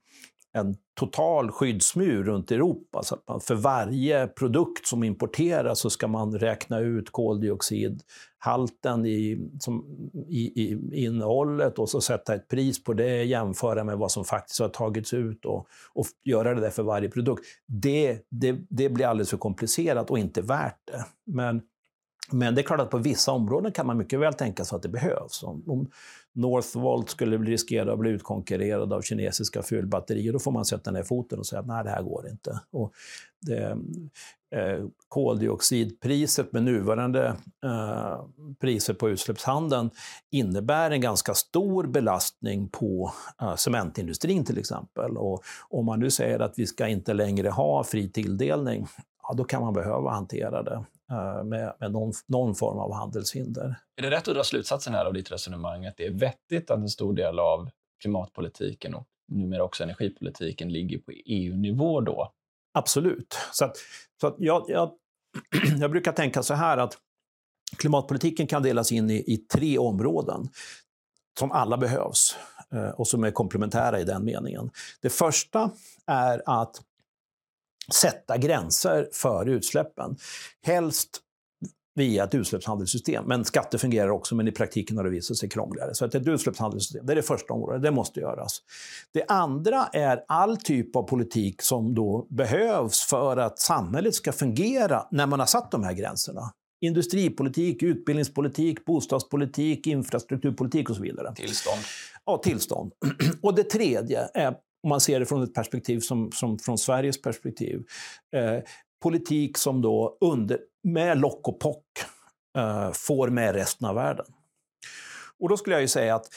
en total skyddsmur runt Europa. Så att man för varje produkt som importeras så ska man räkna ut koldioxidhalten i, som, i, i innehållet och så sätta ett pris på det, jämföra med vad som faktiskt har tagits ut och, och göra det där för varje produkt. Det, det, det blir alldeles för komplicerat och inte värt det. Men men det är klart att på vissa områden kan man mycket väl tänka sig att det behövs. Om, om Northvolt skulle riskera att bli utkonkurrerad av kinesiska fulbatterier, då får man sätta ner foten och säga att nej, det här går inte. Och det, eh, koldioxidpriset med nuvarande eh, priser på utsläppshandeln innebär en ganska stor belastning på eh, cementindustrin till exempel. Och om man nu säger att vi ska inte längre ha fri tilldelning ja, då kan man behöva hantera det eh, med, med någon, någon, form av handelshinder. Är det rätt att dra slutsatsen här av ditt resonemang att det är vettigt att en stor del av klimatpolitiken och numera också energipolitiken ligger på EU-nivå då? Absolut. Så, att, så att jag, jag, jag brukar tänka så här att klimatpolitiken kan delas in i, i tre områden som alla behövs eh, och som är komplementära i den meningen. Det första är att sätta gränser för utsläppen. Helst via ett utsläppshandelssystem. Men skatter fungerar också, men i praktiken har det visat sig krångligare. Så att ett utsläppshandelssystem, det är det första området, det måste göras. Det andra är all typ av politik som då behövs för att samhället ska fungera när man har satt de här gränserna. Industripolitik, utbildningspolitik, bostadspolitik, infrastrukturpolitik och så vidare. Tillstånd. Ja, tillstånd. Och det tredje är, om man ser det från ett perspektiv som, som från Sveriges perspektiv, eh, politik som då under, med lock och pock eh, får med resten av världen. Och då skulle jag ju säga att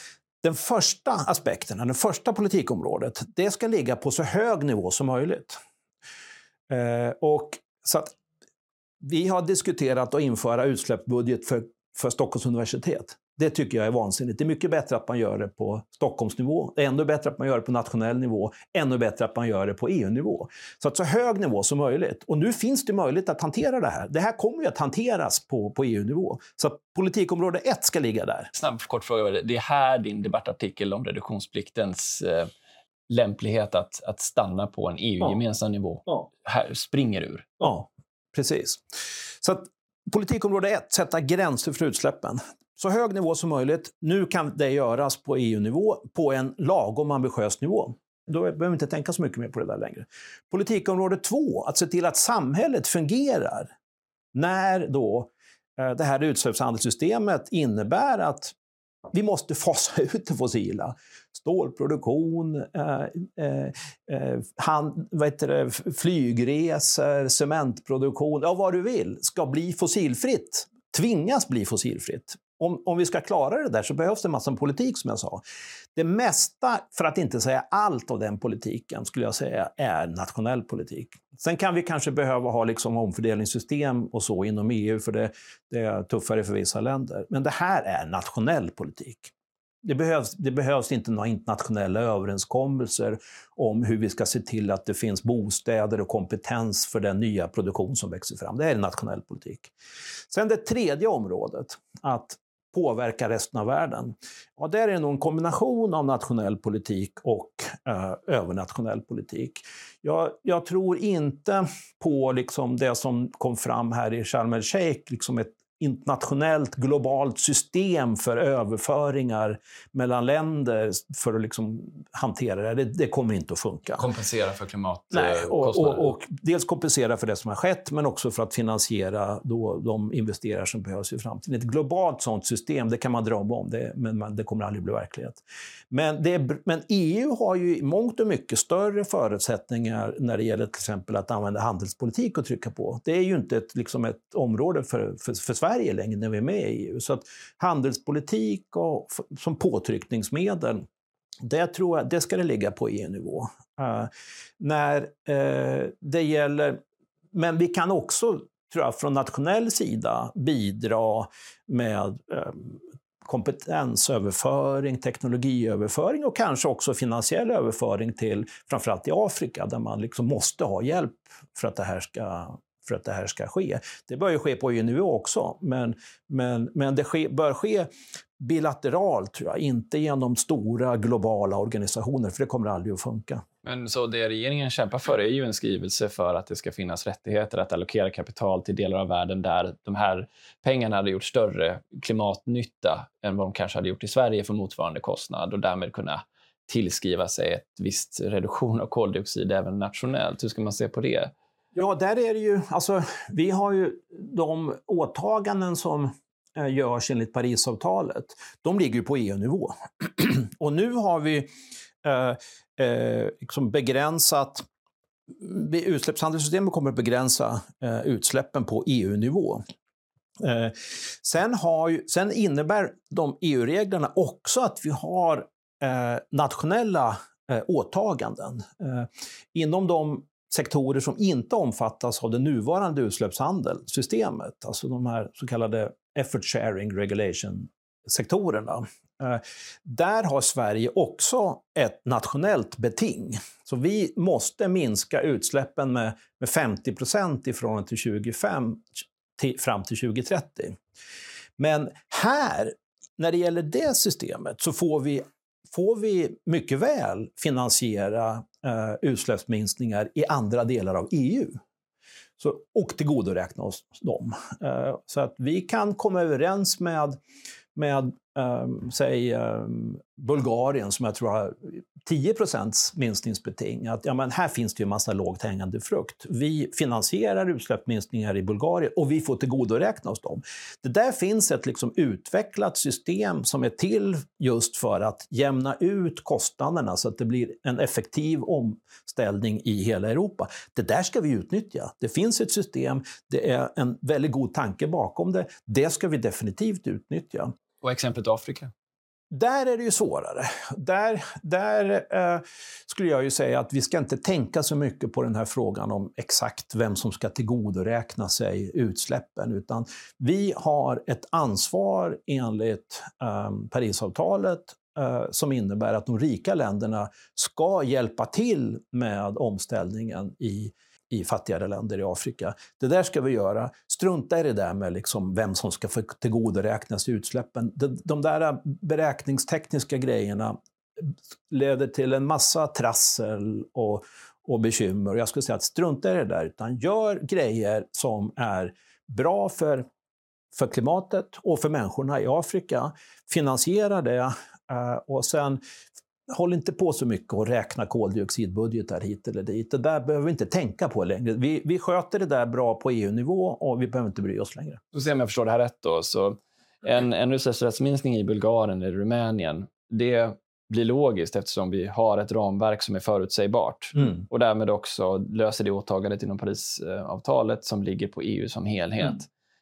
den första aspekten, det första politikområdet, det ska ligga på så hög nivå som möjligt. Eh, och så att vi har diskuterat att införa utsläppsbudget för, för Stockholms universitet. Det tycker jag är vansinnigt. Det är mycket bättre att man gör det på Stockholmsnivå. Ännu bättre att man gör det på nationell nivå. Ännu bättre att man gör det på EU-nivå. Så att så hög nivå som möjligt. Och nu finns det möjlighet att hantera det här. Det här kommer ju att hanteras på, på EU-nivå. Så politikområde 1 ska ligga där. Snabb kort fråga. Det är här din debattartikel om reduktionspliktens eh, lämplighet att, att stanna på en EU-gemensam ja. nivå ja. Här springer ur. Ja, precis. Så att politikområde 1, sätta gränser för utsläppen så hög nivå som möjligt. Nu kan det göras på EU-nivå på en lagom ambitiös nivå. Då behöver vi inte tänka så mycket mer på det där längre. Politikområde två, att se till att samhället fungerar när då eh, det här utsläppshandelssystemet innebär att vi måste fasa ut det fossila. Stålproduktion, eh, eh, eh hand, vad heter det, flygresor, cementproduktion, ja vad du vill, ska bli fossilfritt. Tvingas bli fossilfritt om, om vi ska klara det där så behövs det en massa politik som jag sa. Det mesta, för att inte säga allt av den politiken, skulle jag säga är nationell politik. Sen kan vi kanske behöva ha liksom omfördelningssystem och så inom EU, för det, det är tuffare för vissa länder. Men det här är nationell politik. Det behövs, det behövs inte några internationella överenskommelser om hur vi ska se till att det finns bostäder och kompetens för den nya produktion som växer fram. Det är nationell politik. Sen det tredje området, att påverka resten av världen. Ja, där är det nog en kombination av nationell politik och eh, övernationell politik. Jag, jag, tror inte på liksom det som kom fram här i Sharm el-Sheikh, liksom ett internationellt, globalt system för överföringar mellan länder för att liksom hantera det. det. kommer inte att funka. Kompensera för klimatkostnader? Och, och, och, dels kompensera för det som har skett, men också för att finansiera då de investeringar som behövs i framtiden. Ett globalt sånt system, det kan man drömma om, det, men det kommer aldrig bli verklighet. Men, det, men EU har ju i mångt och mycket större förutsättningar när det gäller till exempel att använda handelspolitik och trycka på. Det är ju inte ett, liksom ett område för, för, för Sverige Sverige längre när vi är med i EU. Så att handelspolitik och, som påtryckningsmedel, det, tror jag, det ska det ligga på EU-nivå. Uh, eh, när uh, det gäller... Men vi kan också, tror jag, från nationell sida bidra med uh, kompetensöverföring, teknologiöverföring och kanske också finansiell överföring till framförallt i Afrika där man liksom måste ha hjälp för att det här ska för att det här ska ske. Det bör ju ske på EU-nivå också, men, men, men det ske, bör ske bilateralt, tror jag, inte genom stora globala organisationer, för det kommer aldrig att funka. Men så det regeringen kämpar för är ju en skrivelse för att det ska finnas rättigheter att allokera kapital till delar av världen där de här pengarna hade gjort större klimatnytta än vad de kanske hade gjort i Sverige för motsvarande kostnad och därmed kunna tillskriva sig ett visst reduktion av koldioxid även nationellt. Hur ska man se på det? Ja, där är det ju, alltså, vi har ju de åtaganden som eh, görs enligt Parisavtalet, de ligger ju på EU-nivå. och nu har vi eh, eh, liksom begränsat Utsläppshandelssystemet kommer att begränsa eh, utsläppen på EU-nivå. Eh, sen, har sen innebär de EU-reglerna också att vi har eh, nationella eh, åtaganden. Eh, inom de sektorer som inte omfattas av det nuvarande utsläppshandelssystemet, alltså de här så kallade effort sharing regulation-sektorerna. Eh, där har Sverige också ett nationellt beting. Så vi måste minska utsläppen med, med 50 procent ifrån till 2025 till, fram till 2030. Men här, när det gäller det systemet, så får vi, får vi mycket väl finansiera eh, utsläppsminskningar i andra delar av EU. Så, och tillgodoräkna oss dem. Eh, så att vi kan komma överens med, med um, säg um, Bulgarien som jag tror har 10% minskningsbeting. Att, ja, men här finns det ju en massa lågt hängande frukt. Vi finansierar utsläppsminskningar i Bulgarien och vi får tillgodoräkna oss dem. Det där finns ett liksom utvecklat system som är till just för att jämna ut kostnaderna så att det blir en effektiv omställning i hela Europa. Det där ska vi utnyttja. Det finns ett system, det är en väldigt god tanke bakom det. Det ska vi definitivt utnyttja. Och exemplet Afrika? Där är det ju svårare. Där, där eh, skulle jag ju säga att vi ska inte tänka så mycket på den här frågan om exakt vem som ska tillgodoräkna sig utsläppen, utan vi har ett ansvar enligt eh, Parisavtalet eh, som innebär att de rika länderna ska hjälpa till med omställningen i i fattigare länder i Afrika. Det där ska vi göra. Strunta i det där med liksom vem som ska få tillgodoräknas utsläppen. De, de där beräkningstekniska grejerna leder till en massa trassel och, och bekymmer. Jag skulle säga att strunta i det där, utan gör grejer som är bra för, för klimatet och för människorna i Afrika. Finansiera det eh, och sen håll inte på så mycket och räkna koldioxidbudgetar hit eller dit. Det där behöver vi inte tänka på längre. Vi, vi sköter det där bra på EU-nivå och vi behöver inte bry oss längre. Då se om jag förstår det här rätt. Då. Så en, en utsläppsrättsminskning i Bulgarien eller Rumänien, det blir logiskt eftersom vi har ett ramverk som är förutsägbart. Mm. Och därmed också löser det åtagandet inom Parisavtalet som ligger på EU som helhet. Mm.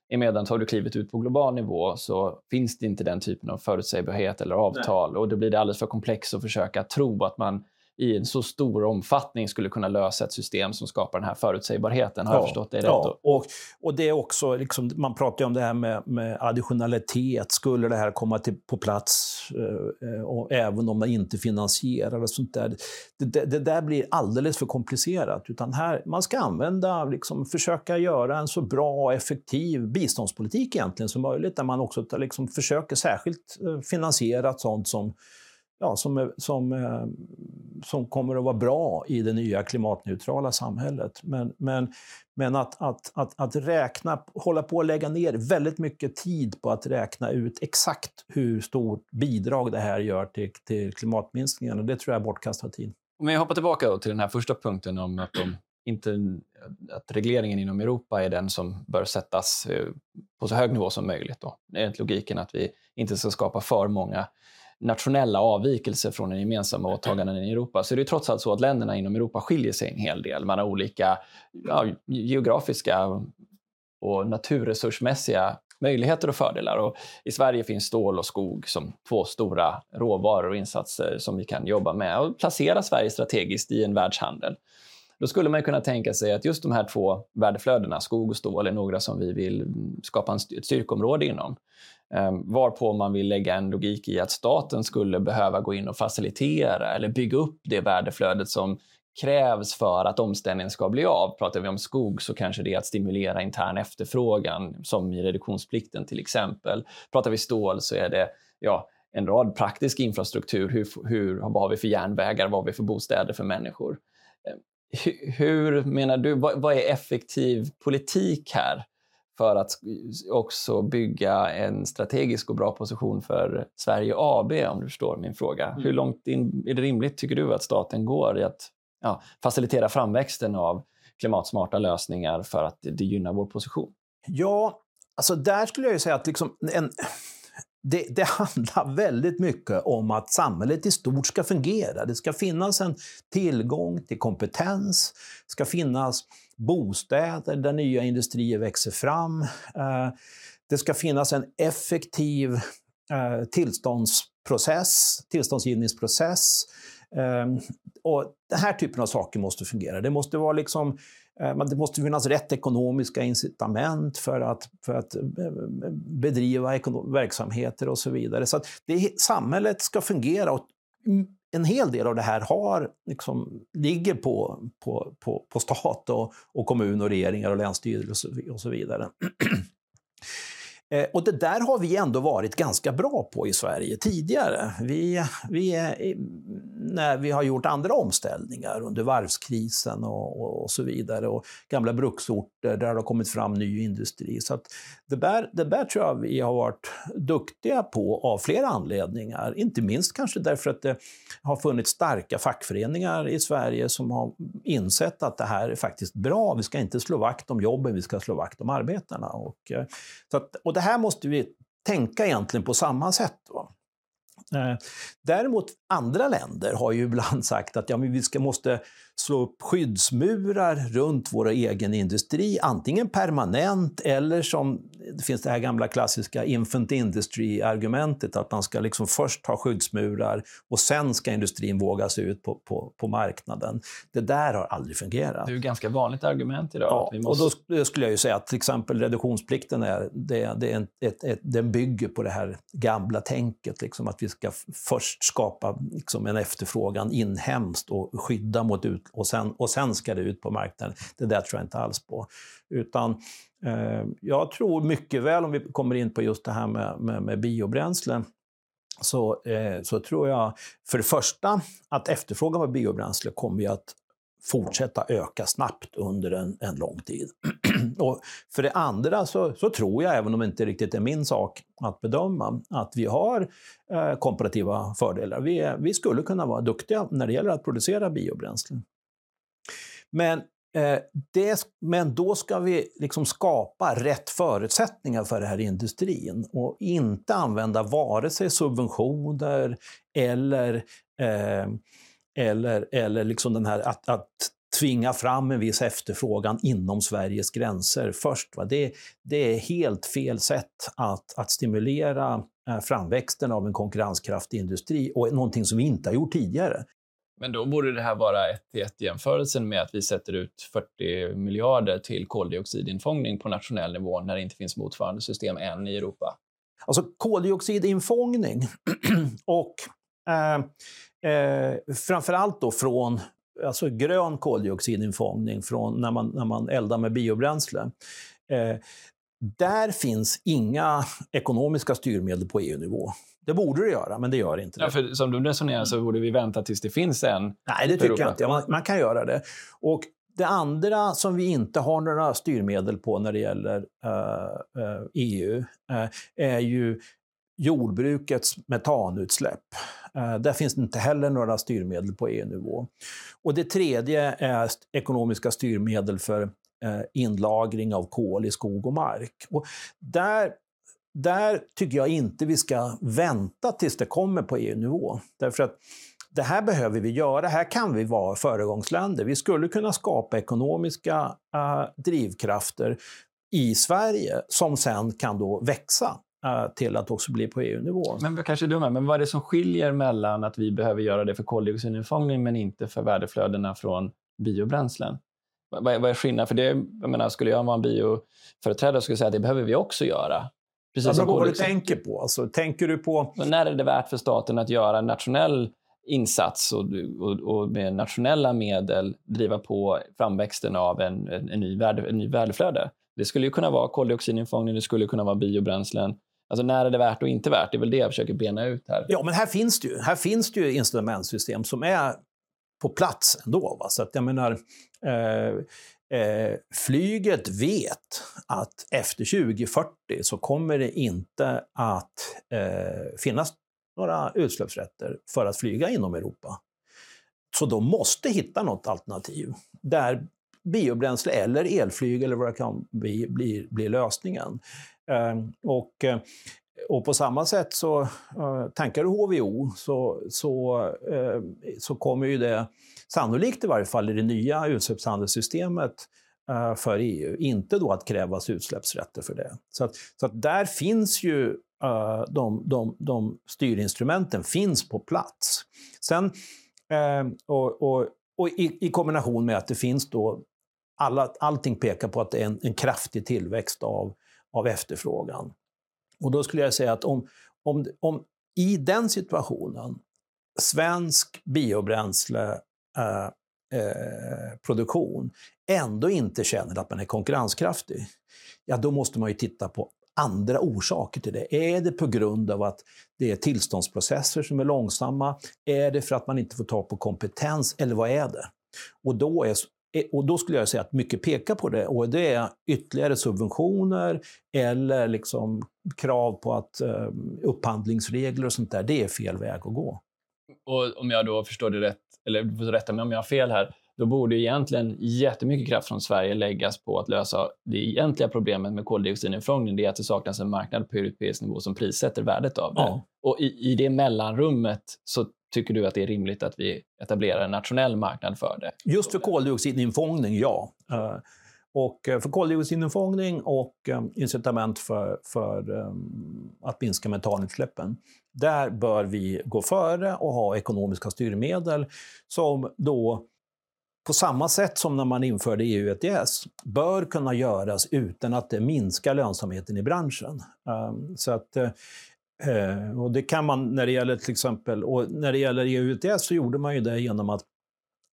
Emedan tar du klivet ut på global nivå så finns det inte den typen av förutsägbarhet eller avtal Nej. och då blir det alldeles för komplext att försöka tro att man i en så stor omfattning skulle kunna lösa ett system som skapar den här förutsägbarheten. Har ja, jag förstått det rätt? Ja, och, och det är också, liksom, man pratar ju om det här med, med additionalitet. Skulle det här komma till, på plats, eh, och även om man inte finansierar och sånt där. Det, det, det, där blir alldeles för komplicerat. Utan här, man ska använda, liksom, försöka göra en så bra och effektiv biståndspolitik egentligen som möjligt, där man också liksom, försöker särskilt eh, finansiera sånt som ja, som, som, som kommer att vara bra i det nya klimatneutrala samhället. Men, men, men att, att, att, att räkna, hålla på att lägga ner väldigt mycket tid på att räkna ut exakt hur stort bidrag det här gör till, till klimatminskningarna, det tror jag är bortkastad tid. Om jag hoppar tillbaka till den här första punkten om att, de inte, att regleringen inom Europa är den som bör sättas eh, på så hög nivå som möjligt. Då. Enligt logiken att vi inte ska skapa för många nationella avvikelser från den gemensamma åtaganden i Europa så är det trots allt så att länderna inom Europa skiljer sig en hel del. Man har olika ja, geografiska och naturresursmässiga möjligheter och fördelar. Och I Sverige finns stål och skog som två stora råvaror och insatser som vi kan jobba med och placera Sverige strategiskt i en världshandel. Då skulle man kunna tänka sig att just de här två värdeflödena, skog och stål, är några som vi vill skapa ett styrkområde inom. Ehm, varpå man vill lägga en logik i att staten skulle behöva gå in och facilitera eller bygga upp det värdeflödet som krävs för att omställningen ska bli av. Pratar vi om skog så kanske det är att stimulera intern efterfrågan, som i reduktionsplikten till exempel. Pratar vi stål så är det ja, en rad praktisk infrastruktur. Hur, hur, vad har vi för järnvägar? Vad har vi för bostäder för människor? Ehm, hur, hur menar du, vad, vad är effektiv politik här? För att också bygga en strategisk och bra position för Sverige AB, om du förstår min fråga. Mm. Hur långt in, är det rimligt, tycker du, att staten går i att ja, facilitera framväxten av klimatsmarta lösningar för att det gynnar vår position? Ja, alltså där skulle jag ju säga att liksom en, det, det, handlar väldigt mycket om att samhället i stort ska fungera. Det ska finnas en tillgång till kompetens, ska finnas bostäder där nya industrier växer fram. Eh, det ska finnas en effektiv eh, tillståndsprocess, tillståndsgivningsprocess. Ehm, och den här typen av saker måste fungera. Det måste vara liksom eh, det måste finnas rätt ekonomiska incitament för att, för att bedriva verksamheter och så vidare. Så att det, samhället ska fungera och en hel del av det här har, liksom, ligger på, på, på, på stat och, och kommun och regeringar och länsstyrelser och så vidare. Eh, och det där har vi ändå varit ganska bra på i Sverige tidigare. Vi, vi, när vi har gjort andra omställningar under varvskrisen och, och, och, så vidare och gamla bruksorter där det har kommit fram ny industri. Så det, där, det där tror jag vi har varit duktiga på av flera anledningar. Inte minst kanske därför att det har funnits starka fackföreningar i Sverige som har insett att det här är faktiskt bra. Vi ska inte slå vakt om jobben, vi ska slå vakt om arbetarna. Och, eh, så att, och det här måste vi tänka egentligen på samma sätt. Va? Däremot andra länder har ju ibland sagt att ja, men vi ska, måste slå upp skyddsmurar runt vår egen industri, antingen permanent eller som det finns det här gamla klassiska infant industry-argumentet att man ska liksom först ha skyddsmurar och sen ska industrin våga sig ut på, på, på marknaden. Det där har aldrig fungerat. Det är ju ett ganska vanligt argument idag. Ja, vi måste... och då skulle jag ju säga att till exempel reduktionsplikten är, det, det är ett, ett, den bygger på det här gamla tänket, liksom att vi ska först skapa liksom en efterfrågan inhemskt och skydda mot ut, och sen, och sen ska det ut på marknaden. Det där tror jag inte alls på. Utan eh, jag tror mycket väl, om vi kommer in på just det här med, med, med biobränslen, så, eh, så tror jag för det första att efterfrågan på biobränsle kommer att fortsätta öka snabbt under en, en lång tid. och för det andra så, så, tror jag, även om det inte riktigt är min sak att bedöma, att vi har eh, komparativa fördelar. Vi, vi skulle kunna vara duktiga när det gäller att producera biobränsle. Men, eh, det, men då ska vi liksom skapa rätt förutsättningar för den här industrin och inte använda vare sig subventioner eller, eh, eller, eller liksom den här att, att tvinga fram en viss efterfrågan inom Sveriges gränser först. Va? Det, det är helt fel sätt att, att stimulera eh, framväxten av en konkurrenskraftig industri och någonting som vi inte har gjort tidigare. Men då borde det här vara ett i ett jämförelsen med att vi sätter ut 40 miljarder till koldioxidinfångning på nationell nivå när det inte finns motsvarande system än i Europa. Alltså koldioxidinfångning och eh, eh, framförallt då från alltså grön koldioxidinfångning från när man, när man eldar med biobränsle. Eh, där finns inga ekonomiska styrmedel på EU-nivå. Det borde det göra, men det gör inte det. Ja, för som du resonerar så borde vi vänta tills det finns en. Nej, det tycker jag inte. Man, man, kan göra det. Och det andra som vi inte har några styrmedel på när det gäller uh, uh, EU uh, är ju jordbrukets metanutsläpp. Där finns det inte heller några styrmedel på EU-nivå. Och det tredje är ekonomiska styrmedel för inlagring av kol i skog och mark. Och där där tycker jag inte vi ska vänta tills det kommer på EU-nivå. Därför att det här behöver vi göra. Här kan vi vara föregångsländer. Vi skulle kunna skapa ekonomiska äh, drivkrafter i Sverige som sen kan då växa eh, till att också bli på EU-nivå. Men kanske är dumma, men vad är det som skiljer mellan att vi behöver göra det för koldioxidinfångning men inte för värdeflödena från biobränslen? Vad är, vad är skillnaden? För det, jag menar, skulle jag vara en bioföreträdare skulle jag säga att det behöver vi också göra. Precis alltså, vad du tänker på. Alltså, tänker du på... Men när är det värt för staten att göra en nationell insats och, och, och, med nationella medel driva på framväxten av en, en, en, ny, värde, en ny värdeflöde? Det skulle ju kunna vara koldioxidinfångning, det skulle kunna vara biobränslen. Alltså när är det värt och inte värt? Det är väl det jag försöker bena ut här. Ja, men här finns det ju, här finns det ju instrumentsystem som är på plats ändå. Va? Så att jag menar, eh, Eh, flyget vet att efter 2040 så kommer det inte att eh, finnas några utsläppsrätter för att flyga inom Europa. Så de måste hitta något alternativ där biobränsle eller elflyg eller vad det kan bli, blir, blir lösningen. Ehm, eh, och, och på samma sätt så, eh, tankar du HVO så, så, eh, så kommer ju det sannolikt i varje fall i det nya utsläppshandelssystemet eh, för EU, inte då att krävas utsläppsrätter för det. Så, att, så att där finns ju uh, de, de, de styrinstrumenten finns på plats. Sen eh, och, och, och i, i, kombination med att det finns då, alla, allting pekar på att det är en, en kraftig tillväxt av, av efterfrågan. Och då skulle jag säga att om, om, om i den situationen svensk biobränsle Eh, eh, produktion ändå inte känner att man är konkurrenskraftig, ja då måste man ju titta på andra orsaker till det. Är det på grund av att det är tillståndsprocesser som är långsamma? Är det för att man inte får tag på kompetens? Eller vad är det? Och då, är, eh, och då skulle jag säga att mycket pekar på det. Och det är ytterligare subventioner eller liksom krav på att eh, upphandlingsregler och sånt där. Det är fel väg att gå. Och om jag då förstår det rätt, eller du får rätta mig om jag har fel här, då borde egentligen jättemycket kraft från Sverige läggas på att lösa det egentliga problemet med koldioxidinfrågning. Det är att det saknas en marknad på europeisk nivå som prissätter värdet av det. Ja. Och i, i det mellanrummet så tycker du att det är rimligt att vi etablerar en nationell marknad för det? Just för koldioxidinfångning, ja. Och eh, för koldioxidinfångning och eh, incitament för, för eh, att minska metanutsläppen, där bör vi gå före och ha ekonomiska styrmedel som då på samma sätt som när man införde EU ETS, bör kunna göras utan att det minskar lönsamheten i branschen. Så att, och det kan man när det gäller till exempel, och när det gäller EU ETS så gjorde man ju det genom att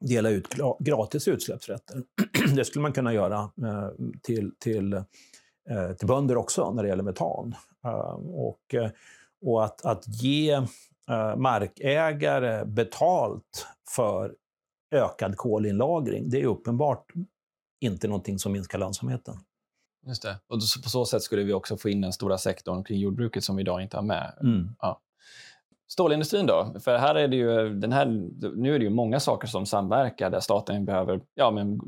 dela ut gratis utsläppsrätter. det skulle man kunna göra uh, till, till, uh, till bönder också när det gäller metan. Ehm, och, och att, att ge markägare betalt för ökad kolinlagring, det är uppenbart inte någonting som minskar lönsamheten. Just det. Och på så sätt skulle vi också få in den stora sektorn kring jordbruket som vi idag inte har med. Mm. Ja. Stålindustrin då? För här är det ju, den här, nu är det ju många saker som samverkar där staten behöver ja, men,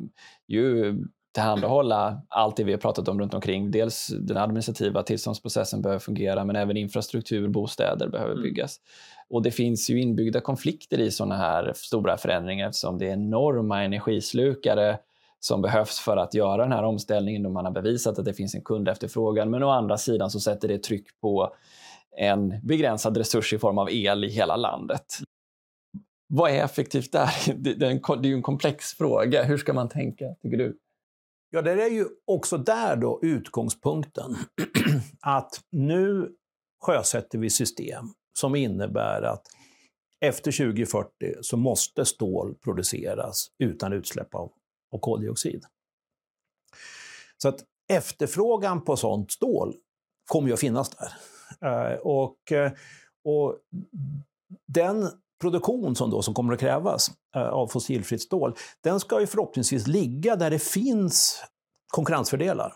ju tillhandahålla allt det vi har pratat om runt omkring. Dels den administrativa tillståndsprocessen behöver fungera, men även infrastruktur, bostäder behöver mm. byggas. Och det finns ju inbyggda konflikter i sådana här stora förändringar eftersom det är enorma energislukare som behövs för att göra den här omställningen och man har bevisat att det finns en kundefterfrågan. Men å andra sidan så sätter det tryck på en begränsad resurs i form av el i hela landet. Vad är effektivt där? Det är ju en komplex fråga. Hur ska man tänka, tycker du? Ja, det är ju också där då utgångspunkten. att nu sjösätter vi system som innebär att efter 2040 så måste stål produceras utan utsläpp av, av koldioxid. Så att efterfrågan på sånt stål kommer ju att finnas där. Eh, och, eh, och den produktion som, då, som kommer att krävas eh, av fossilfritt stål, den ska ju förhoppningsvis ligga där det finns konkurrensfördelar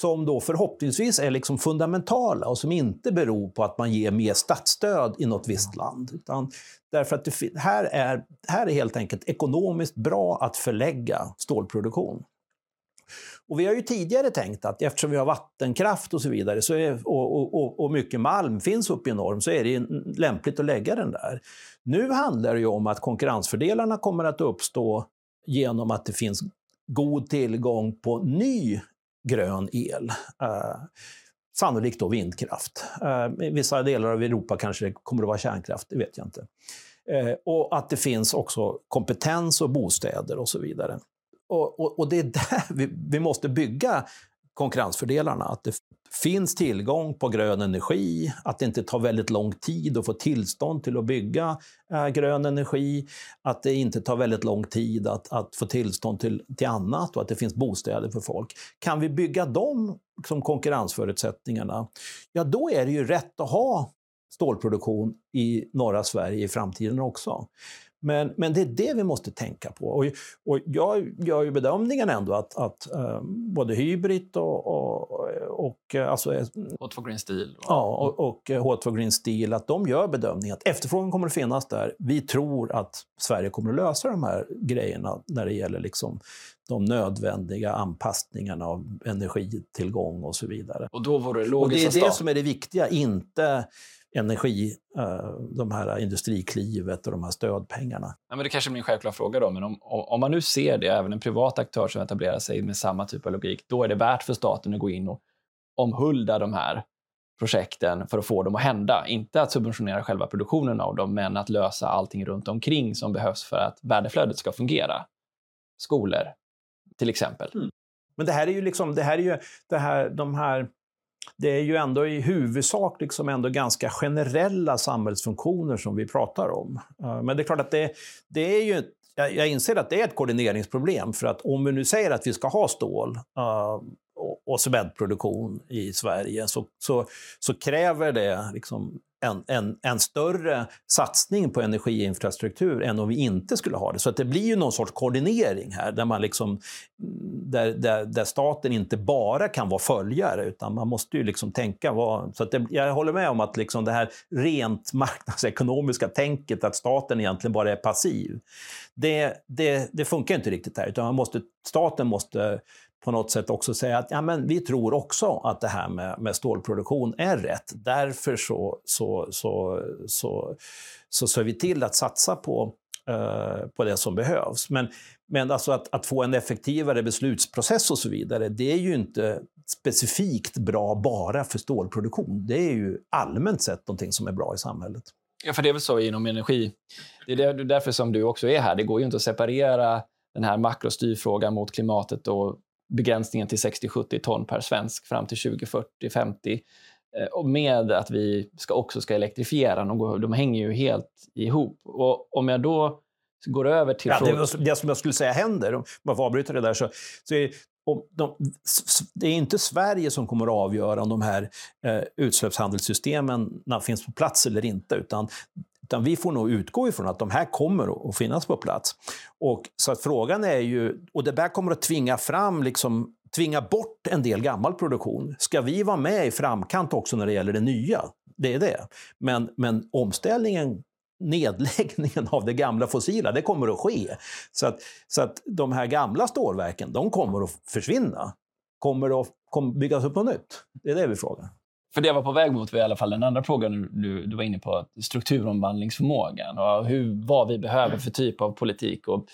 som då förhoppningsvis är liksom fundamentala och som inte beror på att man ger mer statsstöd i något visst land. Utan därför att det här, är, här är helt enkelt ekonomiskt bra att förlägga stålproduktion. Och vi har ju tidigare tänkt att eftersom vi har vattenkraft och så vidare så är, och, och, och mycket malm finns uppe i norr så är det lämpligt att lägga den där. Nu handlar det ju om att konkurrensfördelarna kommer att uppstå genom att det finns god tillgång på ny grön el. Eh, sannolikt då vindkraft. Eh, I vissa delar av Europa kanske det kommer att vara kärnkraft, det vet jag inte. Eh, och att det finns också kompetens och bostäder och så vidare. Och, och, och det är där vi, vi måste bygga konkurrensfördelarna. Att det finns tillgång på grön energi, att det inte tar väldigt lång tid att få tillstånd till att bygga äh, grön energi, att det inte tar väldigt lång tid att, att få tillstånd till, till annat och att det finns bostäder för folk. Kan vi bygga de som konkurrensförutsättningarna, ja då är det ju rätt att ha stålproduktion i norra Sverige i framtiden också. Men, men det är det vi måste tänka på. Och, och jag gör ju bedömningen ändå att, att um, både Hybrid och, och, och alltså, Hot Green Steel. Ja, och, och Hot Green Steel, att de gör bedömningen att efterfrågan kommer att finnas där. Vi tror att Sverige kommer att lösa de här grejerna när det gäller liksom de nödvändiga anpassningarna av energitillgång och så vidare. Och då var det logiskt Och det är det som är det viktiga, inte energi, eh, de här industriklivet och de här stödpengarna. Ja, men det kanske blir en självklar fråga då, men om, om man nu ser det, även en privat aktör som etablerar sig med samma typ av logik, då är det värt för staten att gå in och omhulda de här projekten för att få dem att hända. Inte att subventionera själva produktionen av dem, men att lösa allting runt omkring som behövs för att värdeflödet ska fungera. Skolor, till exempel. Mm. Men det här är ju liksom, det här är ju, det här, de här det är ju ändå i huvudsak liksom ändå ganska generella samhällsfunktioner som vi pratar om. Eh, men det är klart att det, det är ju jag inser att det är ett koordineringsproblem, för att om vi nu säger att vi ska ha stål eh, och cementproduktion i Sverige så, så, så kräver det liksom en, en, en, större satsning på energiinfrastruktur än om vi inte skulle ha det. Så att det blir ju någon sorts koordinering här där, man liksom, mm, där, där, där staten inte bara kan vara följare utan man måste ju liksom tänka vad... Så att det, jag håller med om att liksom det här rent marknadsekonomiska tänket att staten egentligen bara är passiv, det, det, det funkar inte riktigt här. Utan man måste, staten måste på något sätt också säga att ja, men vi tror också att det här med, med stålproduktion är rätt. Därför så, så, så, så, så ser vi till att satsa på, eh, på det som behövs. Men, men alltså att, att få en effektivare beslutsprocess och så vidare, det är ju inte specifikt bra bara för stålproduktion. Det är ju allmänt sett någonting som är bra i samhället. Ja, för det är väl så inom energi. Det är därför som du också är här. Det går ju inte att separera den här makrostyrfrågan mot klimatet och begränsningen till 60-70 ton per svensk fram till 2040-50 eh, och med att vi ska också ska elektrifiera. De, de hänger ju helt ihop. Och om jag då går över till... Ja, det, det som jag skulle säga händer, om man får avbryta det där, så, så är de, det är inte Sverige som kommer att avgöra om de här eh, utsläppshandelssystemen finns på plats eller inte, utan utan vi får nog utgå ifrån att de här kommer att finnas på plats. Och, så att frågan är ju, och det där kommer att tvinga fram, liksom, tvinga bort en del gammal produktion. Ska vi vara med i framkant också när det gäller det nya? Det är det. Men, men omställningen nedläggningen av det gamla fossila, det kommer att ske. Så att, så att de här gamla stålverken, de kommer att försvinna. Kommer det att kommer byggas upp något nytt? Det är det vi frågar. För det jag var på väg mot var i alla fall den andra frågan du, du var inne på, strukturomvandlingsförmågan och hur, vad vi behöver för typ av politik. Och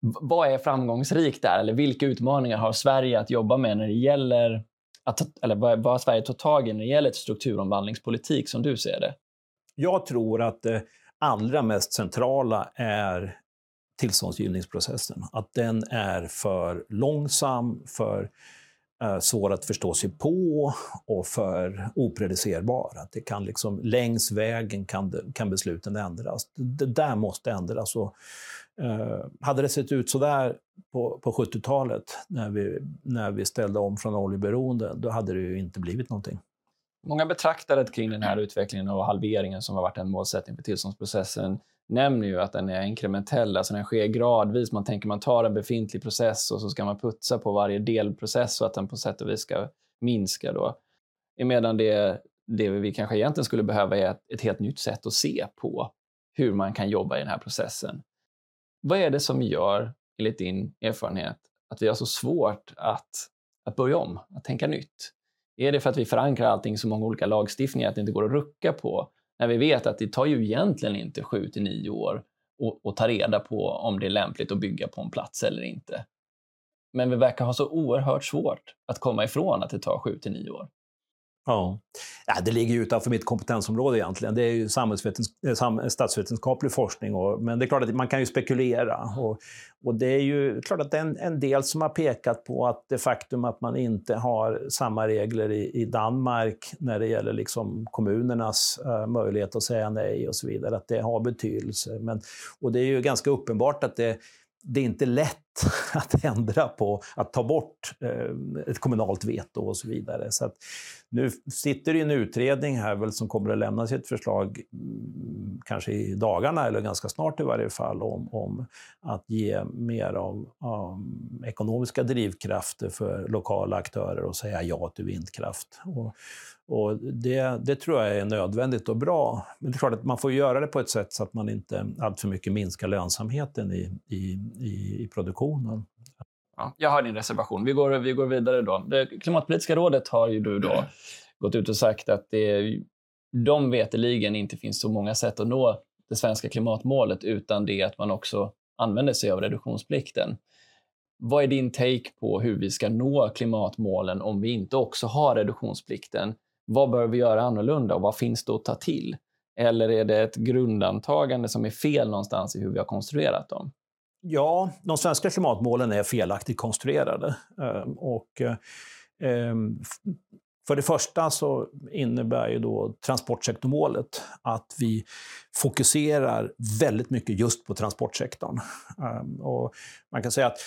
vad är framgångsrikt där? Eller vilka utmaningar har Sverige att jobba med när det gäller att, eller vad, vad har Sverige tagit tag i när det gäller strukturomvandlingspolitik som du ser det? Jag tror att det allra mest centrala är tillståndsgivningsprocessen. Att den är för långsam, för eh, Eh, svår att förstå sig på och för opredicerbar. Att det kan liksom, längs vägen kan, kan besluten ändras. Det, där måste ändras. Och, eh, hade det sett ut så där på, på 70-talet, när vi, när vi ställde om från oljeberoende, då hade det ju inte blivit någonting. Många betraktare kring den här utvecklingen och halveringen som har varit en målsättning för tillståndsprocessen nämner ju att den är inkrementell, alltså den sker gradvis. Man tänker man tar en befintlig process och så ska man putsa på varje delprocess så att den på sätt och vis ska minska. Då. Medan det, det vi kanske egentligen skulle behöva är ett, ett helt nytt sätt att se på hur man kan jobba i den här processen. Vad är det som gör, enligt din erfarenhet, att vi har så svårt att, att börja om, att tänka nytt? Är det för att vi förankrar allting i så många olika lagstiftningar att det inte går att rucka på? När vi vet att det tar ju egentligen inte sju till nio år att ta reda på om det är lämpligt att bygga på en plats eller inte. Men vi verkar ha så oerhört svårt att komma ifrån att det tar sju till nio år. Ja. ja, det ligger utanför mitt kompetensområde egentligen. Det är ju eh, statsvetenskaplig forskning. Och, men det är klart att man kan ju spekulera. Och, och det är ju klart att det är en, en, del som har pekat på att det faktum att man inte har samma regler i, i Danmark när det gäller liksom kommunernas uh, möjlighet att säga nej och så vidare, att det har betydelse. Men, och det är ju ganska uppenbart att det det är inte lätt att ändra på, att ta bort eh, ett kommunalt veto och så vidare. Så nu sitter det en utredning här väl som kommer att lämna sitt förslag mm, kanske i dagarna eller ganska snart i varje fall om, om att ge mer av um, ekonomiska drivkrafter för lokala aktörer och säga ja till vindkraft. Och, och det, det tror jag är nödvändigt och bra. Men det är klart att man får göra det på ett sätt så att man inte alltför mycket minskar lönsamheten i, i, i, i produktionen. Ja, jag har din reservation. Vi går, vi går vidare då. Det Klimatpolitiska rådet har ju du då gått ut och sagt att det de veteligen inte finns så många sätt att nå det svenska klimatmålet utan det att man också använder sig av reduktionsplikten. Vad är din take på hur vi ska nå klimatmålen om vi inte också har reduktionsplikten? Vad bör vi göra annorlunda och vad finns det att ta till? Eller är det ett grundantagande som är fel någonstans i hur vi har konstruerat dem? Ja, de svenska klimatmålen är felaktigt konstruerade. Ehm, och, ehm, för det första så innebär ju då transportsektormålet att vi fokuserar väldigt mycket just på transportsektorn. Ehm, och man kan säga att